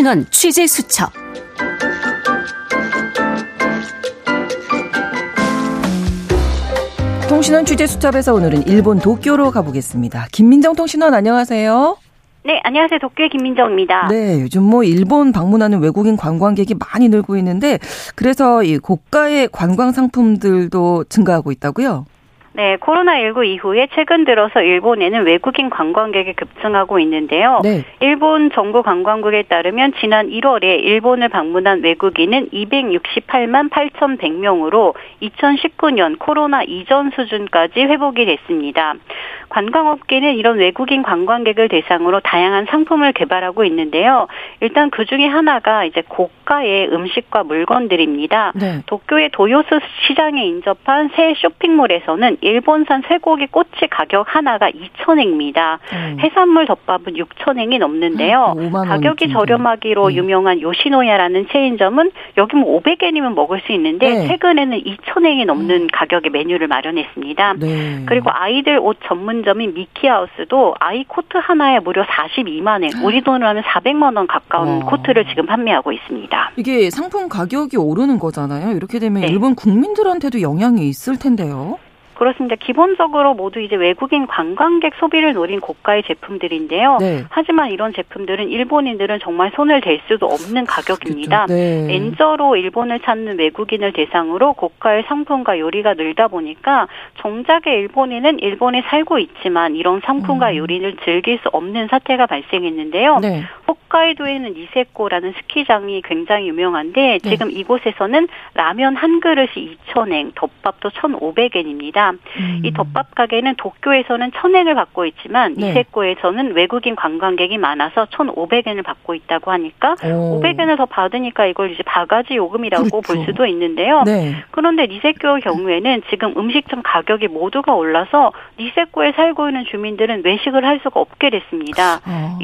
S5: 신원 취재 수첩.
S1: 통신원 취재 수첩에서 오늘은 일본 도쿄로 가보겠습니다. 김민정 통신원 안녕하세요.
S6: 네, 안녕하세요. 도쿄의 김민정입니다.
S1: 네, 요즘 뭐 일본 방문하는 외국인 관광객이 많이 늘고 있는데 그래서 이 고가의 관광 상품들도 증가하고 있다고요?
S6: 네, 코로나19 이후에 최근 들어서 일본에는 외국인 관광객이 급증하고 있는데요.
S1: 네.
S6: 일본 정부 관광국에 따르면 지난 1월에 일본을 방문한 외국인은 268만 8,100명으로 2019년 코로나 이전 수준까지 회복이 됐습니다. 관광업계는 이런 외국인 관광객을 대상으로 다양한 상품을 개발하고 있는데요. 일단 그 중에 하나가 이제 고가의 음식과 물건들입니다.
S1: 네.
S6: 도쿄의 도요스 시장에 인접한 새 쇼핑몰에서는 일본산 쇠고기 꼬치 가격 하나가 2,000엔입니다.
S1: 음.
S6: 해산물 덮밥은 6,000엔이 넘는데요.
S1: 5만 원
S6: 가격이
S1: 정도.
S6: 저렴하기로
S1: 네.
S6: 유명한 요시노야라는 체인점은 여기 뭐 500엔이면 먹을 수 있는데
S1: 네.
S6: 최근에는 2,000엔이 넘는 가격의 메뉴를 마련했습니다.
S1: 네.
S6: 그리고 아이들 옷 전문점인 미키하우스도 아이 코트 하나에 무려 42만 엔, 우리 돈으로 하면 400만 원 가까운
S1: 와.
S6: 코트를 지금 판매하고 있습니다.
S1: 이게 상품 가격이 오르는 거잖아요. 이렇게 되면
S6: 네.
S1: 일본 국민들한테도 영향이 있을 텐데요.
S6: 그렇습니다. 기본적으로 모두 이제 외국인 관광객 소비를 노린 고가의 제품들인데요. 네. 하지만 이런 제품들은 일본인들은 정말 손을 댈 수도 없는 가격입니다. 네. 엔저로 일본을 찾는 외국인을 대상으로 고가의 상품과 요리가 늘다 보니까 정작의 일본인은 일본에 살고 있지만 이런 상품과 음. 요리를 즐길 수 없는 사태가 발생했는데요. 네. 홋카이도에는 니세코라는 스키장이 굉장히 유명한데 네. 지금 이곳에서는 라면 한 그릇이 2,000엔, 덮밥도 1,500엔입니다. 음. 이 덮밥 가게는 도쿄에서는 1,000엔을 받고 있지만 네. 니세코에서는 외국인 관광객이 많아서 1,500엔을 받고 있다고 하니까 오. 500엔을 더 받으니까 이걸 이제 바가지 요금이라고 그렇죠. 볼 수도 있는데요. 네. 그런데 니세코의 경우에는 지금 음식점 가격이 모두가 올라서 니세코에 살고 있는 주민들은 외식을 할 수가 없게 됐습니다. 어.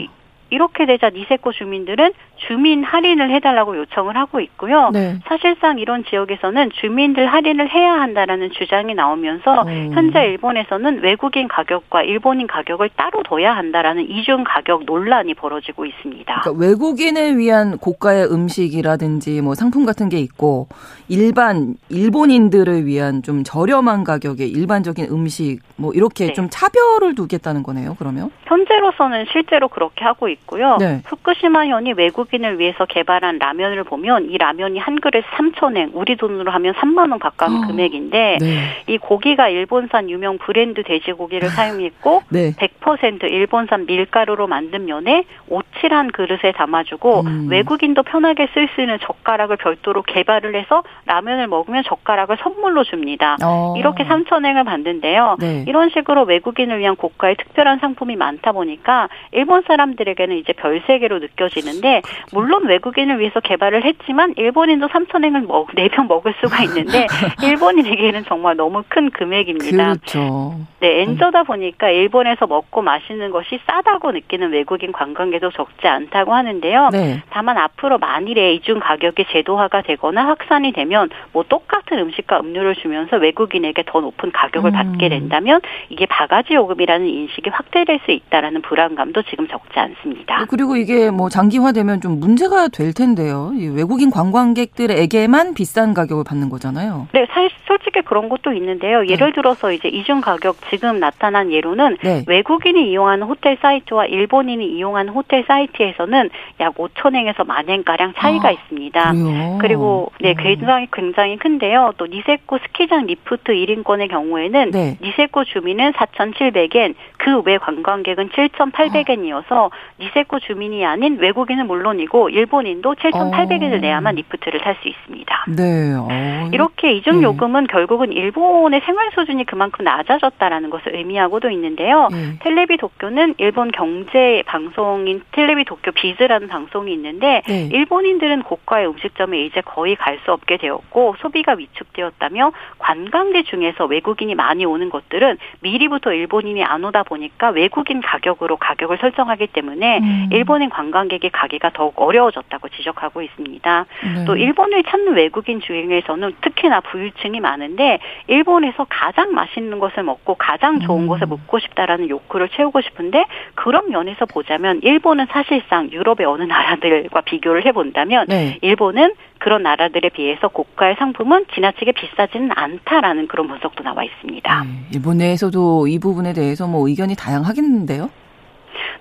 S6: 이렇게 되자 니세코 주민들은 주민 할인을 해달라고 요청을 하고 있고요. 네. 사실상 이런 지역에서는 주민들 할인을 해야 한다라는 주장이 나오면서 음. 현재 일본에서는 외국인 가격과 일본인 가격을 따로 둬야 한다라는 이중 가격 논란이 벌어지고 있습니다.
S1: 그러니까 외국인을 위한 고가의 음식이라든지 뭐 상품 같은 게 있고 일반 일본인들을 위한 좀 저렴한 가격의 일반적인 음식 뭐 이렇게 네. 좀 차별을 두겠다는 거네요. 그러면
S6: 현재로서는 실제로 그렇게 하고 있고 요. 네. 후쿠시마현이 외국인을 위해서 개발한 라면을 보면 이 라면이 한 그릇 3천엔, 우리 돈으로 하면 3만 원 가까운 어. 금액인데 네. 이 고기가 일본산 유명 브랜드 돼지고기를 사용했고 <laughs> 네. 100% 일본산 밀가루로 만든 면에 오칠한 그릇에 담아주고 음. 외국인도 편하게 쓸 수 있는 젓가락을 별도로 개발을 해서 라면을 먹으면 젓가락을 선물로 줍니다. 어. 이렇게 3천엔을 받는데요. 네. 이런 식으로 외국인을 위한 고가의 특별한 상품이 많다 보니까 일본 사람들에게 세계는 이제 별 세계로 느껴지는데 물론 외국인을 위해서 개발을 했지만 일본인도 3천행을 먹, <laughs> 4병 먹을 수가 있는데 <laughs> 일본인에게는 정말 너무 큰 금액입니다.
S1: 그렇죠.
S6: 네, 엔저다 보니까 일본에서 먹고 마시는 것이 싸다고 느끼는 외국인 관광객도 적지 않다고 하는데요. 네. 다만 앞으로 만일에 이중 가격이 제도화가 되거나 확산이 되면 뭐 똑같은 음식과 음료를 주면서 외국인에게 더 높은 가격을 음. 받게 된다면 이게 바가지 요금이라는 인식이 확대될 수 있다라는 불안감도 지금 적지 않습니다. 있습니다.
S1: 네, 그리고 이게 뭐 장기화되면 좀 문제가 될 텐데요. 외국인 관광객들에게만 비싼 가격을 받는 거잖아요.
S6: 네, 사실 솔직히 그런 것도 있는데요. 네. 예를 들어서 이제 이중 가격 지금 나타난 예로는 네. 외국인이 이용하는 호텔 사이트와 일본인이 이용하는 호텔 사이트에서는 약 5천엔에서 만엔 가량 차이가 아, 있습니다.
S1: 그래요?
S6: 그리고 네, 음. 굉장히 굉장히 큰데요. 또 니세코 스키장 리프트 1인권의 경우에는 네. 니세코 주민은 4,700엔, 그 외 관광객은 7,800엔이어서 아. 니세코 주민이 아닌 외국인은 물론이고 일본인도 7,800엔을 어. 내야만 리프트를 탈수 있습니다.
S1: 네.
S6: 어. 이렇게 이중 네. 요금은 네. 결국은 일본의 생활 수준이 그만큼 낮아졌다라는 것을 의미하고도 있는데요. 네. 텔레비 도쿄는 일본 경제 방송인 텔레비 도쿄 비즈라는 방송이 있는데 네. 일본인들은 고가의 음식점에 이제 거의 갈 수 없게 되었고 소비가 위축되었다며 관광지 중에서 외국인이 많이 오는 것들은 미리부터 일본인이 안 오다 보니까 외국인 가격으로 가격을 설정하기 때문에 때문에 음. 일본인 관광객의 가기가 더욱 어려워졌다고 지적하고 있습니다. 네. 또 일본을 찾는 외국인 중에서는 특히나 부유층이 많은데 일본에서 가장 맛있는 것을 먹고 가장 좋은 음. 것을 먹고 싶다라는 욕구를 채우고 싶은데 그런 면에서 보자면 일본은 사실상 유럽의 어느 나라들과 비교를 해본다면 네. 일본은 그런 나라들에 비해서 고가의 상품은 지나치게 비싸지는 않다라는 그런 분석도 나와 있습니다. 네,
S1: 일본 내에서도 이 부분에 대해서 뭐 의견이 다양하겠는데요?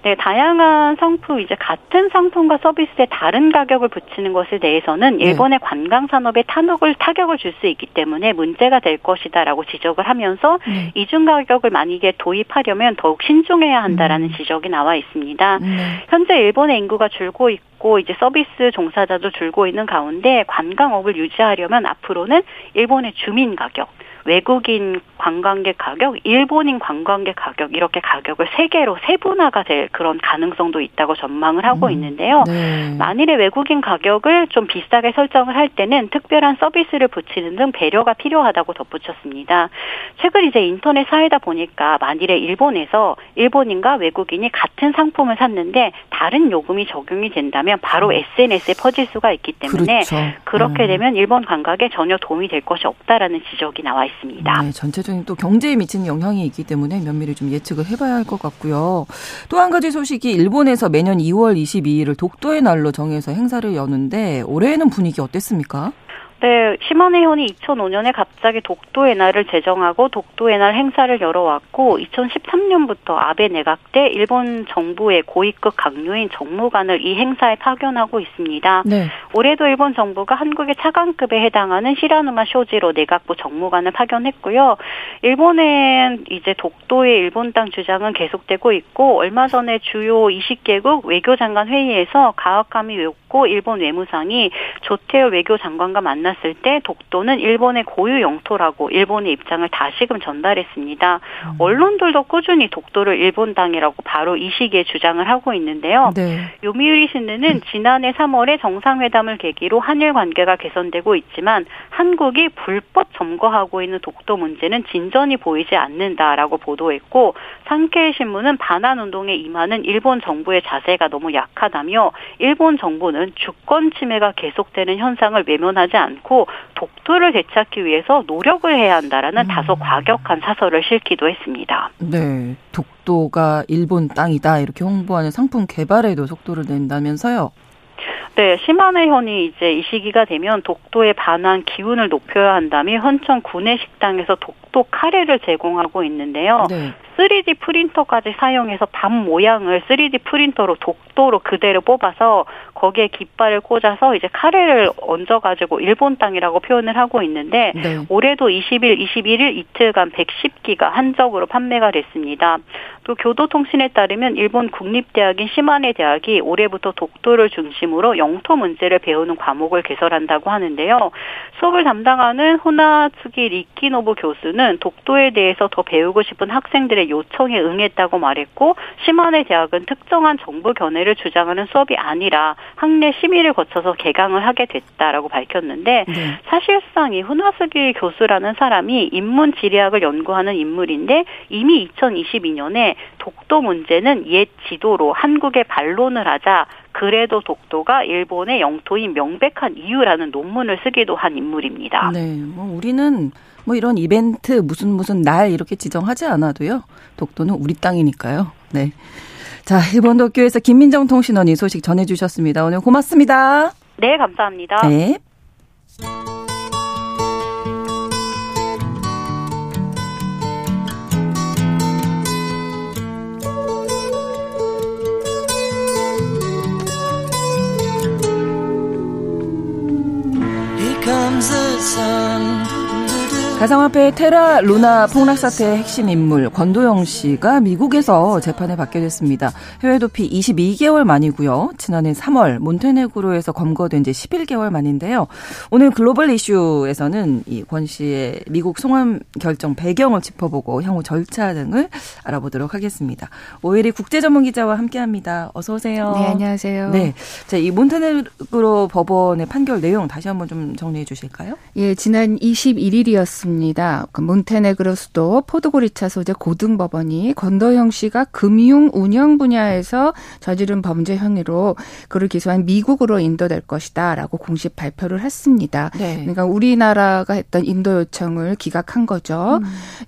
S6: 네, 다양한 상품 이제 같은 상품과 서비스에 다른 가격을 붙이는 것에 대해서는 네. 일본의 네. 관광 산업에 타격을 타격을 줄 수 있기 때문에 문제가 될 것이다라고 지적을 하면서 네. 이중 가격을 만약에 도입하려면 더욱 신중해야 한다라는 음. 지적이 나와 있습니다. 네. 현재 일본의 인구가 줄고 있고 이제 서비스 종사자도 줄고 있는 가운데 관광업을 유지하려면 앞으로는 일본의 주민 가격 외국인 관광객 가격, 일본인 관광객 가격 이렇게 가격을 세 개로 세분화가 될 그런 가능성도 있다고 전망을 하고 음, 있는데요. 네. 만일에 외국인 가격을 좀 비싸게 설정을 할 때는 특별한 서비스를 붙이는 등 배려가 필요하다고 덧붙였습니다. 최근 이제 인터넷 사회다 보니까 만일에 일본에서 일본인과 외국인이 같은 상품을 샀는데 다른 요금이 적용이 된다면 바로 SNS에 음. 퍼질 수가 있기 때문에 그렇죠. 그렇게 음. 되면 일본 관광에 전혀 도움이 될 것이 없다라는 지적이 나와 있습니다. 있습니다.
S1: 네, 전체적인 또 경제에 미치는 영향이 있기 때문에 면밀히 좀 예측을 해봐야 할 것 같고요. 또 한 가지 소식이 일본에서 매년 2월 22일을 독도의 날로 정해서 행사를 여는데 올해는 분위기 어땠습니까?
S6: 네, 시마네현이 2005년에 갑자기 독도의 날을 제정하고 독도의 날 행사를 열어왔고 2013년부터 아베 내각 때 일본 정부의 고위급 강요인 정무관을 이 행사에 파견하고 있습니다. 네. 올해도 일본 정부가 한국의 차관급에 해당하는 시라누마 쇼지로 내각부 정무관을 파견했고요. 일본은 이제 독도의 일본 땅 주장은 계속되고 있고 얼마 전에 주요 20개국 외교장관 회의에서 가와카미 외고 일본 외무상이 조태호 외교장관과 만났 만났을 때 독도는 일본의 고유 영토라고 일본의 입장을 다시금 전달했습니다. 음. 언론들도 꾸준히 독도를 일본 땅이라고 바로 이 시기에 주장을 하고 있는데요. 네. 요미우리 신문은 지난해 3월에 정상회담을 계기로 한일 관계가 개선되고 있지만 한국이 불법 점거하고 있는 독도 문제는 진전이 보이지 않는다라고 보도했고 상케이 신문은 반환 운동에 임하는 일본 정부의 자세가 너무 약하다며 일본 정부는 주권 침해가 계속되는 현상을 외면하지 않고 않고 독도를 되찾기 위해서 노력을 해야 한다라는 음. 다소 과격한 사설을 실기도 했습니다.
S1: 네, 독도가 일본 땅이다 이렇게 홍보하는 상품 개발에도 속도를 낸다면서요?
S6: 네, 시마네현이 이제 이 시기가 되면 독도에 반한 기운을 높여야 한다며 현천 구내 식당에서 독 도 카레를 제공하고 있는데요. 네. 3D 프린터까지 사용해서 밤 모양을 3D 프린터로 독도로 그대로 뽑아서 거기에 깃발을 꽂아서 이제 카레를 얹어가지고 일본 땅이라고 표현을 하고 있는데 네. 올해도 20일, 21일 이틀간 110기가 한적으로 판매가 됐습니다. 또 교도통신에 따르면 일본 국립대학인 시마네 대학이 올해부터 독도를 중심으로 영토 문제를 배우는 과목을 개설한다고 하는데요. 수업을 담당하는 호나츠기 리키노부 교수는 독도에 대해서 더 배우고 싶은 학생들의 요청에 응했다고 말했고 시마네 대학은 특정한 정부 견해를 주장하는 수업이 아니라 학내 심의를 거쳐서 개강을 하게 됐다라고 밝혔는데 네. 사실상 이 훈화스기 교수라는 사람이 인문 지리학을 연구하는 인물인데 이미 2022년에 독도 문제는 옛 지도로 한국에 반론을 하자 그래도 독도가 일본의 영토인 명백한 이유라는 논문을 쓰기도 한 인물입니다.
S1: 네, 뭐 우리는 뭐 이런 이벤트 무슨 무슨 날 이렇게 지정하지 않아도요. 독도는 우리 땅이니까요. 네. 자, 일본 도쿄에서 김민정 통신원이 소식 전해주셨습니다. 오늘 고맙습니다.
S6: 네, 감사합니다. 네.
S1: 가상화폐 테라 루나 폭락 사태의 핵심 인물 권도영 씨가 미국에서 재판에 받게 됐습니다. 해외 도피 22개월 만이고요. 지난해 3월 몬테네그로에서 검거된 지 11개월 만인데요. 오늘 글로벌 이슈에서는 이 권 씨의 미국 송환 결정 배경을 짚어보고 향후 절차 등을 알아보도록 하겠습니다. 오일이 국제 전문 기자와 함께합니다. 어서 오세요.
S3: 네, 안녕하세요.
S1: 네, 자, 이 몬테네그로 법원의 판결 내용 다시 한번 좀 정리해 주실까요?
S3: 예, 지난 21일이었습니다. 있습니다. 그 몬테네그로 수도 포드고리차 소재 고등법원이 권도형 씨가 금융 운영 분야에서 저지른 범죄 혐의로 그를 기소한 미국으로 인도될 것이다라고 공식 발표를 했습니다. 네. 그러니까 우리나라가 했던 인도 요청을 기각한 거죠. 음.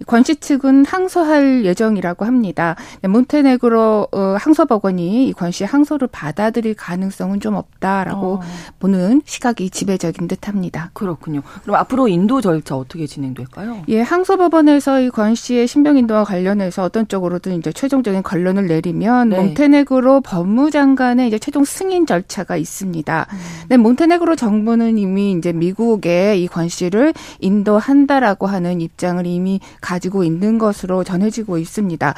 S3: 권씨 측은 항소할 예정이라고 합니다. 몬테네그로 어, 항소법원이 이권 씨 항소를 받아들일 가능성은 좀 없다라고 어. 보는 시각이 지배적인 듯합니다.
S1: 그렇군요. 그럼 앞으로 인도 절차 어떻게 진행? 진행될까요?
S3: 예, 항소법원에서 이 권 씨의 신병 인도와 관련해서 어떤 쪽으로든 이제 최종적인 결론을 내리면 네. 몬테네그로 법무장관의 이제 최종 승인 절차가 있습니다. 음. 네, 몬테네그로 정부는 이미 이제 미국에 이 권 씨를 인도한다라고 하는 입장을 이미 가지고 있는 것으로 전해지고 있습니다.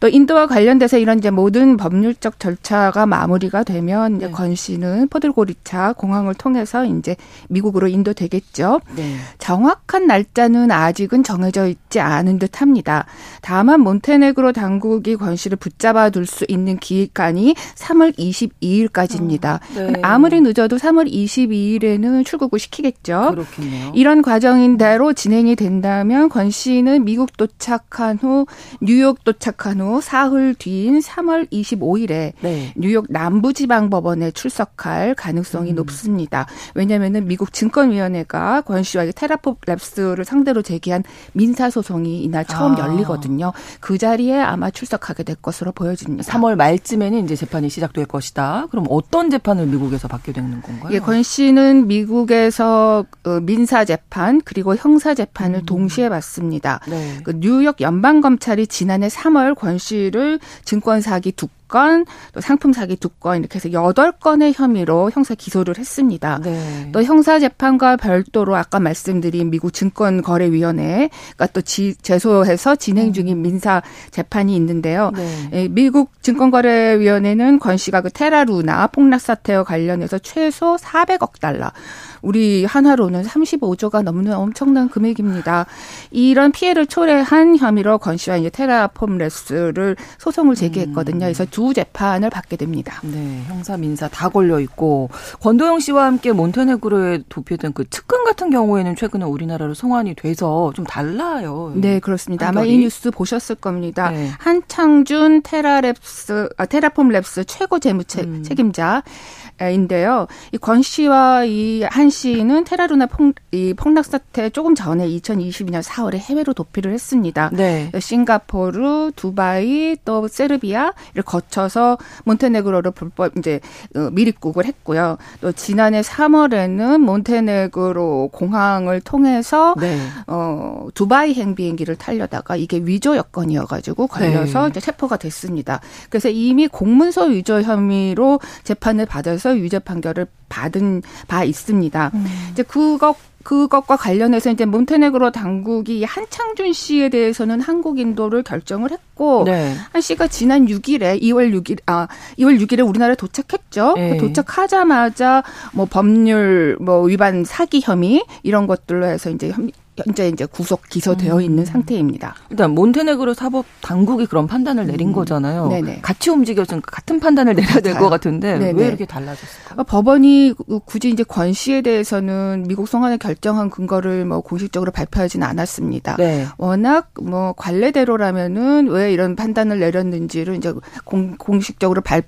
S3: 또 인도와 관련돼서 이런 이제 모든 법률적 절차가 마무리가 되면 이제 네. 권 씨는 포들고리차 공항을 통해서 이제 미국으로 인도되겠죠. 네. 정확한 날짜는 아직은 정해져 있지 않은 듯합니다. 다만 몬테네그로 당국이 권 씨를 붙잡아 둘 수 있는 기간이 3월 22일까지입니다. 어, 네. 아무리 늦어도 3월 22일에는 출국을 시키겠죠.
S1: 그렇군요.
S3: 이런 과정인 대로 진행이 된다면 권 씨는 미국 도착한 후 뉴욕 도착한 후후 사흘 뒤인 3월 25일에 네. 뉴욕 남부지방법원에 출석할 가능성이 음. 높습니다. 왜냐하면 미국 증권위원회가 권 씨와 테라폼 랩스를 상대로 제기한 민사 소송이 이날 처음 아. 열리거든요. 그 자리에 아마 출석하게 될 것으로 보여집니다.
S1: 3월 말쯤에는 이제 재판이 시작될 것이다. 그럼 어떤 재판을 미국에서 받게 되는 건가요?
S3: 예, 권 씨는 미국에서 어, 민사 재판 그리고 형사 재판을 음. 동시에 받습니다. 네. 그 뉴욕 연방 검찰이 지난해 3월 권 씨를 증권 사기 두 건, 또 상품 사기 두 건, 이렇게 해서 여덟 건의 혐의로 형사 기소를 했습니다. 네. 또 형사 재판과 별도로 아까 말씀드린 미국 증권거래위원회가 또 지, 제소해서 진행 중인 음. 민사 재판이 있는데요. 네. 예, 미국 증권거래위원회는 권 씨가 그 테라루나 폭락 사태와 관련해서 최소 400억 달러, 우리 한화로는 35조가 넘는 엄청난 금액입니다. 이런 피해를 초래한 혐의로 권 씨와 이제 테라폼레스를 소송을 제기했거든요. 그래서 두 재판을 받게 됩니다.
S1: 네, 형사 민사 다 걸려 있고 권도형 씨와 함께 몬테네그로에 도피했던 그 측근 같은 경우에는 최근에 우리나라로 송환이 돼서 좀 달라요.
S3: 네, 그렇습니다. 한결이? 아마 이 뉴스 보셨을 겁니다. 네. 한창준 테라랩스 아, 테라폼 랩스 최고 재무 책 음. 책임자 인데요. 이 권 씨와 이 한 씨는 테라루나 폭, 이 폭락 사태 조금 전에 2022년 4월에 해외로 도피를 했습니다. 네. 싱가포르, 두바이, 또 세르비아를 거쳐서 몬테네그로를 불법 이제 어, 미입국을 했고요. 또 지난해 3월에는 몬테네그로 공항을 통해서 네. 어 두바이행 비행기를 타려다가 이게 위조 여건이어가지고 걸려서 네. 이제 체포가 됐습니다. 그래서 이미 공문서 위조 혐의로 재판을 받아서 법원에서 유죄 판결을 받은 바 있습니다. 음. 이제 그것 그것과 관련해서 이제 몬테네그로 당국이 한창준 씨에 대해서는 한국 인도를 결정을 했고 네. 한 씨가 지난 6일에 2월 6일 아 2월 6일에 우리나라에 도착했죠. 네. 그 도착하자마자 뭐 법률 뭐 위반 사기 혐의 이런 것들로 해서 이제 현재 이제 구속 기소되어 음. 있는 상태입니다.
S1: 일단 몬테네그로 사법 당국이 그런 판단을 내린 음. 거잖아요. 네네. 같이 움직여서 같은 판단을 내려야 될 것 같은데 네네. 왜 이렇게 달라졌을까요?
S3: 아, 법원이 굳이 이제 권 씨에 대해서는 미국 송환을 결정한 근거를 뭐 공식적으로 발표하지는 않았습니다. 네. 워낙 뭐 관례대로라면은 왜 이런 판단을 내렸는지를 이제 공, 공식적으로 발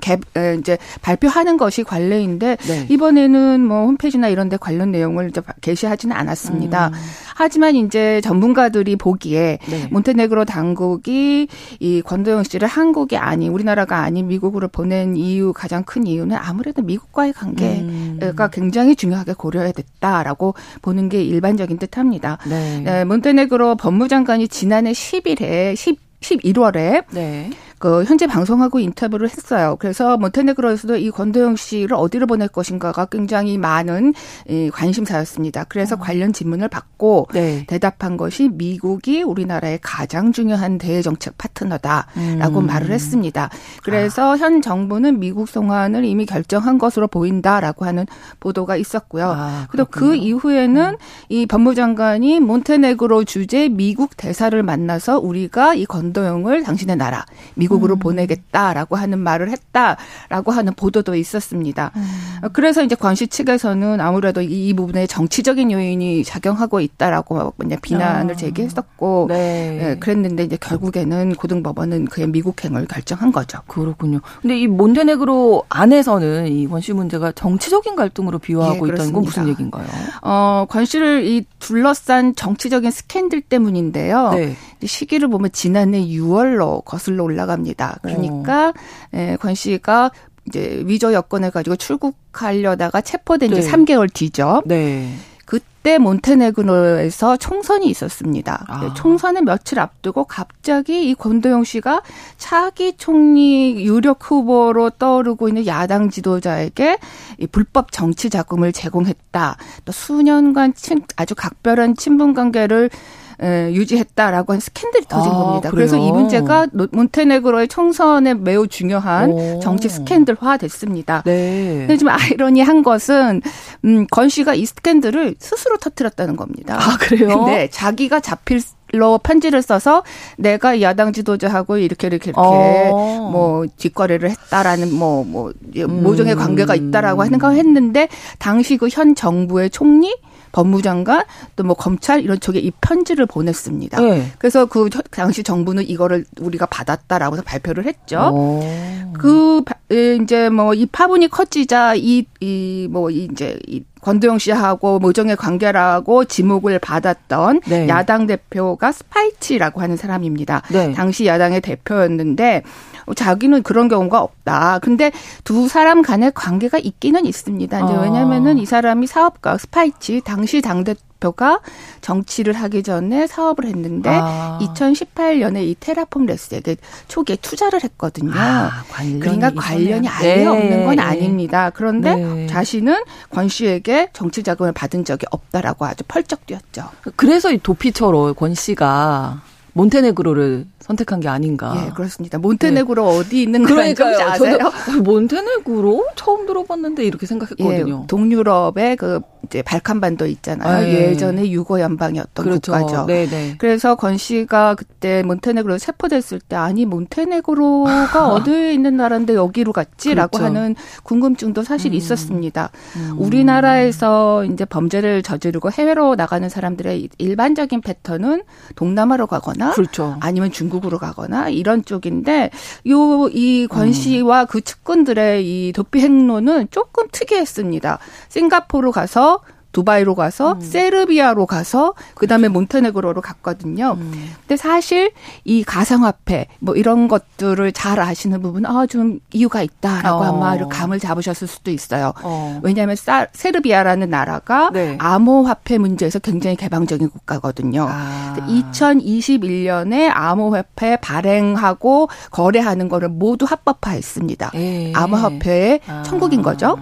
S3: 개, 이제 발표하는 것이 관례인데 네. 이번에는 뭐 홈페이지나 이런 데 관련 내용을 이제 게시하지는 않았습니다. 음. 하지만 이제 전문가들이 보기에 네. 몬테네그로 당국이 이 권도영 씨를 한국이 아닌 우리나라가 아닌 미국으로 보낸 이유 가장 큰 이유는 아무래도 미국과의 관계가 음. 굉장히 중요하게 고려해야 됐다라고 보는 게 일반적인 듯합니다. 네. 네, 몬테네그로 법무장관이 지난해 10일에 10 11월에 네. 그 현재 방송하고 인터뷰를 했어요. 그래서 몬테네그로에서도 이 권도영 씨를 어디로 보낼 것인가가 굉장히 많은 관심사였습니다. 그래서 어. 관련 질문을 받고 네. 대답한 것이 미국이 우리나라의 가장 중요한 대외 정책 파트너다라고 음. 말을 했습니다. 그래서 아. 현 정부는 미국 송환을 이미 결정한 것으로 보인다라고 하는 보도가 있었고요. 아, 그리고 그 이후에는 음. 이 법무장관이 몬테네그로 주재 미국 대사를 만나서 우리가 이 권도영을 당신의 나라 미국 미국으로 음. 보내겠다라고 하는 말을 했다라고 하는 보도도 있었습니다. 음. 그래서 이제 관시 측에서는 아무래도 이, 이, 부분에 정치적인 요인이 작용하고 있다라고 비난을 아. 제기했었고 네. 네, 그랬는데 이제 결국에는 고등법원은 그의 미국행을 결정한 거죠.
S1: 그렇군요. 근데 이 몬테네그로 안에서는 이 관시 문제가 정치적인 갈등으로 비화하고 예, 있다는 건 무슨 얘기인가요?
S3: 어, 관시를 이 둘러싼 정치적인 스캔들 때문인데요. 네. 시기를 보면 지난해 6월로 거슬러 올라 갑니다. 그러니까 어. 예, 권 씨가 이제 위조 여건을 가지고 출국하려다가 체포된 지 네. 3개월 뒤죠. 네. 그때 몬테네그로에서 총선이 있었습니다. 아. 네, 총선을 며칠 앞두고 갑자기 이 권도영 씨가 차기 총리 유력 후보로 떠오르고 있는 야당 지도자에게 이 불법 정치 자금을 제공했다. 또 수년간 친, 아주 각별한 친분 관계를 유지했다라고 한 스캔들이 터진 아, 겁니다. 그래요? 그래서 이 문제가 몬테네그로의 총선에 매우 중요한 오. 정치 스캔들화 됐습니다. 네. 근데 좀 아이러니한 것은 음, 건 씨가 이 스캔들을 스스로 터뜨렸다는 겁니다.
S1: 아, 그래요?
S3: 네, 자기가 잡힐 로 편지를 써서 내가 야당 지도자하고 이렇게 이렇게 이렇게 어. 뭐 뒷거래를 했다라는 뭐뭐 뭐, 뭐 음. 모종의 관계가 있다라고 하는 거 했는데 당시 그 현 정부의 총리 법무장관 또 뭐 검찰 이런 쪽에 이 편지를 보냈습니다. 네. 그래서 그 당시 정부는 이거를 우리가 받았다라고 해서 발표를 했죠. 오. 그 이제 뭐 이 파문이 커지자 이 이 뭐 이제 이 권도형 씨하고 모종의 관계라고 지목을 받았던 네. 야당 대표가 스파이치라고 하는 사람입니다. 네. 당시 야당의 대표였는데 자기는 그런 경우가 없다. 근데 두 사람 간의 관계가 있기는 있습니다. 이제 아. 왜냐면은 이 사람이 사업가 스파이치 당시 당대 대표가 정치를 하기 전에 사업을 했는데 아. 2018년에 이 테라폼 레스에게 초기에 투자를 했거든요. 아, 그러니까 관련이 아예 네. 없는 건 아닙니다. 그런데 네. 자신은 권 씨에게 정치 자금을 받은 적이 없다라고 아주 펄쩍 뛰었죠.
S1: 그래서 이 도피처로 권 씨가 몬테네그로를 선택한 게 아닌가.
S3: 예, 그렇습니다. 몬테네그로 네. 어디 있는 건지 아세요?
S1: 저도 <laughs> 몬테네그로 처음 들어봤는데 이렇게 생각했거든요.
S3: 예, 동유럽의 그 이제 발칸반도 있잖아요. 아, 예. 전에 유고 연방이었던 그렇죠. 국가죠. 네네. 네. 그래서 건 씨가 그때 몬테네그로 체포됐을 때 아니 몬테네그로가 <laughs> 어디에 있는 나라인데 여기로 갔지라고 그렇죠. 하는 궁금증도 사실 음. 있었습니다. 음. 우리나라에서 이제 범죄를 저지르고 해외로 나가는 사람들의 일반적인 패턴은 동남아로 가거나 그렇죠. 아니면 중국 으로 가거나 이런 쪽인데 요 이권 음. 씨와 음. 그 측근들의 이 도피 행로는 조금 특이했습니다. 싱가포르 가서 두바이로 가서 음. 세르비아로 가서 그다음에 그렇죠. 몬테네그로로 갔거든요. 음. 근데 사실 이 가상화폐 뭐 이런 것들을 잘 아시는 부분 아좀 이유가 있다라고 어. 아마 감을 잡으셨을 수도 있어요. 어. 왜냐하면 사, 세르비아라는 나라가 네. 암호화폐 문제에서 굉장히 개방적인 국가거든요. 아. 2021년에 암호화폐 발행하고 거래하는 거를 모두 합법화했습니다. 에이. 암호화폐의 아. 천국인 거죠.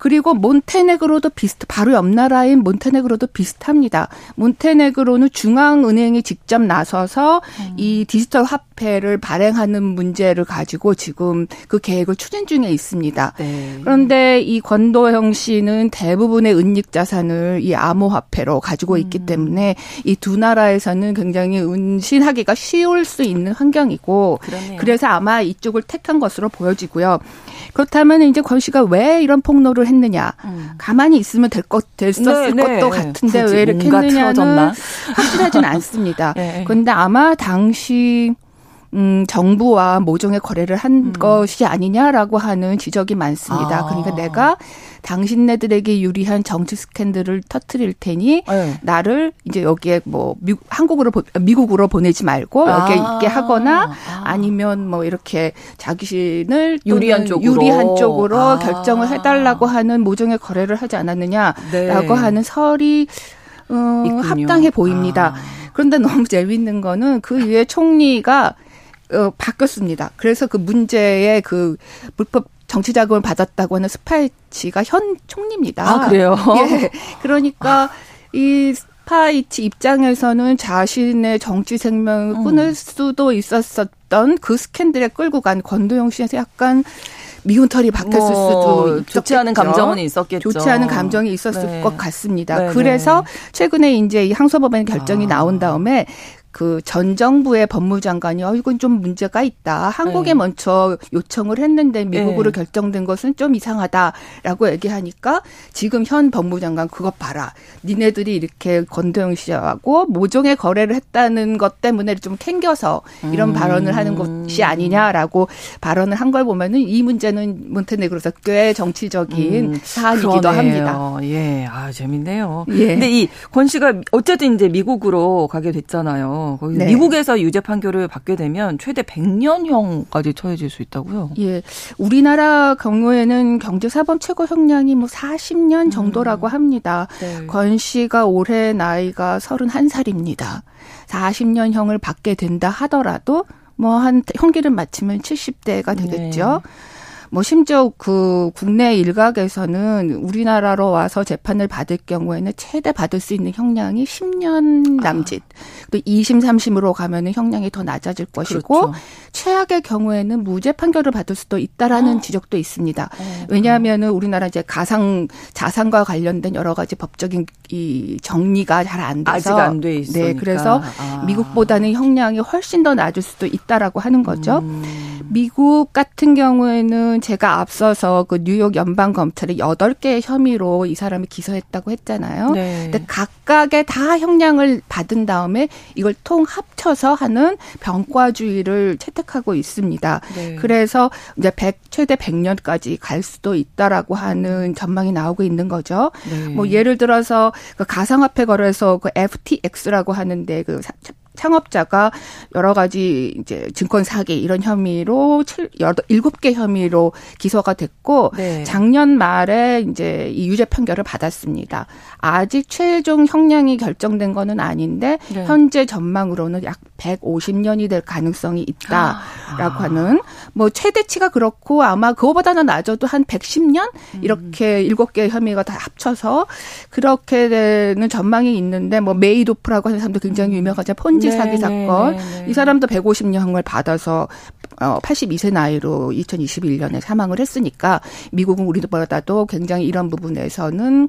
S3: 그리고 몬테네그로도 비슷 바로 옆 나라인 몬테네그로도 비슷합니다. 몬테네그로는 중앙은행이 직접 나서서 음. 이 디지털 화폐를 발행하는 문제를 가지고 지금 그 계획을 추진 중에 있습니다. 네. 그런데 이 권도영 씨는 대부분의 은닉 자산을 이 암호화폐로 가지고 있기 음. 때문에 이 두 나라에서는 굉장히 운신하기가 쉬울 수 있는 환경이고 그러네요. 그래서 아마 이쪽을 택한 것으로 보여지고요. 그렇다면 이제 권 씨가 왜 이런 폭로를 했느냐. 음. 가만히 있으면 될 것, 됐었을 네, 네. 것도 같은데 왜 이렇게 했느냐는? 확실하진 않습니다. <laughs> 네. 그런데 아마 당시 음, 정부와 모종의 거래를 한 음. 것이 아니냐라고 하는 지적이 많습니다. 아. 그러니까 내가 당신네들에게 유리한 정치 스캔들을 터트릴 테니 네. 나를 이제 여기에 뭐 미국, 한국으로 미국으로 보내지 말고 여기에 아. 있게 하거나 아. 니면 뭐 이렇게 자기신을
S1: 유리한 쪽으로
S3: 유리한 쪽으로 아. 결정을 해달라고 하는 모종의 거래를 하지 않았느냐라고 네. 하는 설이 어, 합당해 보입니다. 아. 그런데 너무 <laughs> 재밌는 거는 그 이후에 총리가 어, 바뀌었습니다. 그래서 그 문제의 그 불법 정치 자금을 받았다고 하는 스파이치가 현 총리입니다.
S1: 아, 그래요? <laughs>
S3: 예. 그러니까 이 스파이치 입장에서는 자신의 정치 생명을 음. 끊을 음. 수도 있었었던 그 스캔들에 끌고 간 권도형 씨에서 약간 미운 털이 박혔을 뭐, 수도
S1: 있었겠죠. 좋지 않은 감정은 있었겠죠.
S3: 좋지 않은 감정이 있었을 네. 것 같습니다. 네, 그래서 네. 최근에 이제 이 항소법원 결정이 아. 나온 다음에 그전 정부의 법무장관이 어 이건 좀 문제가 있다. 한국에 네. 먼저 요청을 했는데 미국으로 네. 결정된 것은 좀 이상하다라고 얘기하니까 지금 현 법무장관 그것 봐라. 니네들이 이렇게 권도영 씨하고 모종의 거래를 했다는 것 때문에 좀 캥겨서 이런 음. 발언을 하는 것이 아니냐라고 발언을 한 걸 보면은 이 문제는 몬테네그로서 꽤 정치적인 음. 사안이기도 그러네요. 합니다.
S1: 예, 아 재밌네요. 예. 근데 이 권 씨가 어쨌든 이제 미국으로 가게 됐잖아요. 거기 네. 미국에서 유죄 판결을 받게 되면 최대 100년형까지 처해질 수 있다고요?
S3: 예. 우리나라 경우에는 경제사범 최고 형량이 뭐 40년 음. 정도라고 합니다. 네. 권 씨가 올해 나이가 31살입니다. 40년형을 받게 된다 하더라도 뭐 한 형기를 마치면 70대가 되겠죠. 네. 뭐 심지어 그 국내 일각에서는 우리나라로 와서 재판을 받을 경우에는 최대 받을 수 있는 형량이 10년 남짓. 아. 또 2심, 3심으로 가면은 형량이 더 낮아질 것이고 그렇죠. 최악의 경우에는 무죄 판결을 받을 수도 있다라는 어. 지적도 있습니다. 어. 왜냐하면은 우리나라 이제 가상 자산과 관련된 여러 가지 법적인 이 정리가 잘 안 돼서
S1: 아직 안 돼 있으니까.
S3: 네, 그래서 아. 미국보다는 형량이 훨씬 더 낮을 수도 있다라고 하는 거죠. 음. 미국 같은 경우에는 제가 앞서서 그 뉴욕 연방 검찰이 여덟 개의 혐의로 이 사람을 기소했다고 했잖아요. 네. 근데 각각의 다 형량을 받은 다음에 이걸 통 합쳐서 하는 병과주의를 채택하고 있습니다. 네. 그래서 이제 100 최대 100년까지 갈 수도 있다라고 하는 전망이 나오고 있는 거죠. 네. 뭐 예를 들어서 그 가상화폐 거래소 그 FTX라고 하는데 그 창업자가 여러 가지 이제 증권 사기 이런 혐의로 7, 7개 혐의로 기소가 됐고 네. 작년 말에 이제 이 유죄 판결을 받았습니다. 아직 최종 형량이 결정된 거는 아닌데 네. 현재 전망으로는 약 150년이 될 가능성이 있다라고 아. 하는 뭐 최대치가 그렇고 아마 그거보다는 낮아도 한 110년 음. 이렇게 일곱 개 혐의가 다 합쳐서 그렇게 되는 전망이 있는데 뭐 메이도프라고 하는 사람도 굉장히 음. 유명하죠. 폰지 네, 사기 네, 사건. 네, 이 사람도 150년을 받아서 어 82세 나이로 2021년에 사망을 했으니까 미국은 우리보다도 굉장히 이런 부분에서는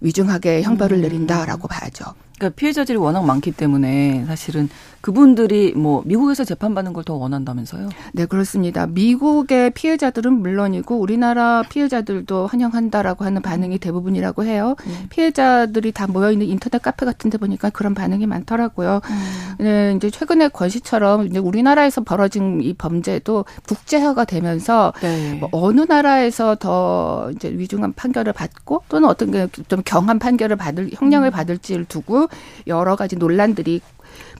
S3: 위중하게 형벌을 음. 내린다라고 봐야죠.
S1: 그러니까 피해자들이 워낙 많기 때문에 사실은 그분들이 뭐 미국에서 재판받는 걸 더 원한다면서요?
S3: 네, 그렇습니다. 미국의 피해자들은 물론이고 우리나라 피해자들도 환영한다라고 하는 반응이 대부분이라고 해요. 음. 피해자들이 다 모여 있는 인터넷 카페 같은 데 보니까 그런 반응이 많더라고요. 음. 네, 이제 최근에 권시처럼 이제 우리나라에서 벌어진 이 범죄도 국제화가 되면서 네. 뭐 어느 나라에서 더 이제 위중한 판결을 받고 또는 어떤 게좀 경한 판결을 받을 형량을 음. 받을지를 두고 여러 가지 논란들이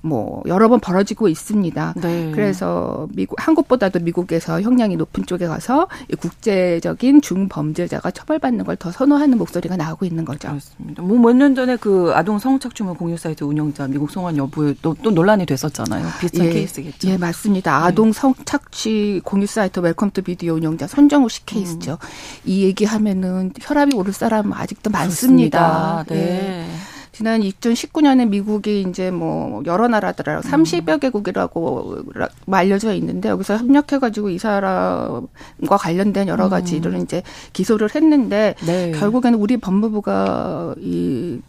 S3: 뭐 여러 번 벌어지고 있습니다. 네. 그래서 미국 한국보다도 미국에서 형량이 높은 쪽에 가서 국제적인 중범죄자가 처벌받는 걸 더 선호하는 목소리가 나오고 있는 거죠.
S1: 그렇습니다. 뭐 몇 년 전에 그 아동 성착취물 공유 사이트 운영자 미국 송환 여부에 또, 또 논란이 됐었잖아요. 비슷한 예, 케이스겠죠.
S3: 예, 맞습니다. 네. 아동 성착취 공유 사이트 웰컴 투 비디오 운영자 손정우 씨 케이스죠. 음. 이 얘기하면은 혈압이 오를 사람 아직도 많습니다. 그렇습니다. 네. 예. 지난 2019년에 미국이 이제 뭐 여러 나라들하고 30여 개국이라고 알려져 있는데 여기서 협력해가지고 이 사람과 관련된 여러 가지를 음. 이제 기소를 했는데 네. 결국에는 우리 법무부가 이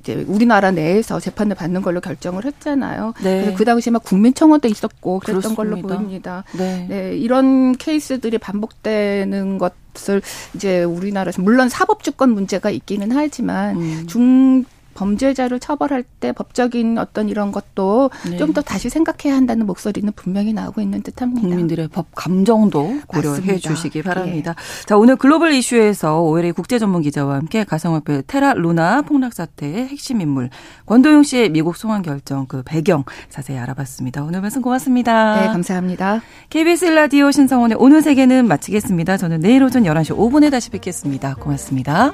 S3: 이제 우리나라 내에서 재판을 받는 걸로 결정을 했잖아요. 네. 그래서 그 당시에 막 국민청원도 있었고 그랬던 그렇습니다. 걸로 보입니다. 네. 네. 이런 케이스들이 반복되는 것을 이제 우리나라에서 물론 사법주권 문제가 있기는 하지만 음. 중 범죄자를 처벌할 때 법적인 어떤 이런 것도 네. 좀더 다시 생각해야 한다는 목소리는 분명히 나오고 있는 듯합니다.
S1: 국민들의 법 감정도 고려해 맞습니다. 주시기 바랍니다. 네. 자 오늘 글로벌 이슈에서 오해리 국제 전문 기자와 함께 가상화폐 테라 루나 폭락 사태의 핵심 인물 권도용 씨의 미국 송환 결정 그 배경 자세히 알아봤습니다. 오늘 말씀 고맙습니다.
S3: 네 감사합니다.
S1: KBS 라디오 신성원의 오늘 세계는 마치겠습니다. 저는 내일 오전 11시 5분에 다시 뵙겠습니다. 고맙습니다.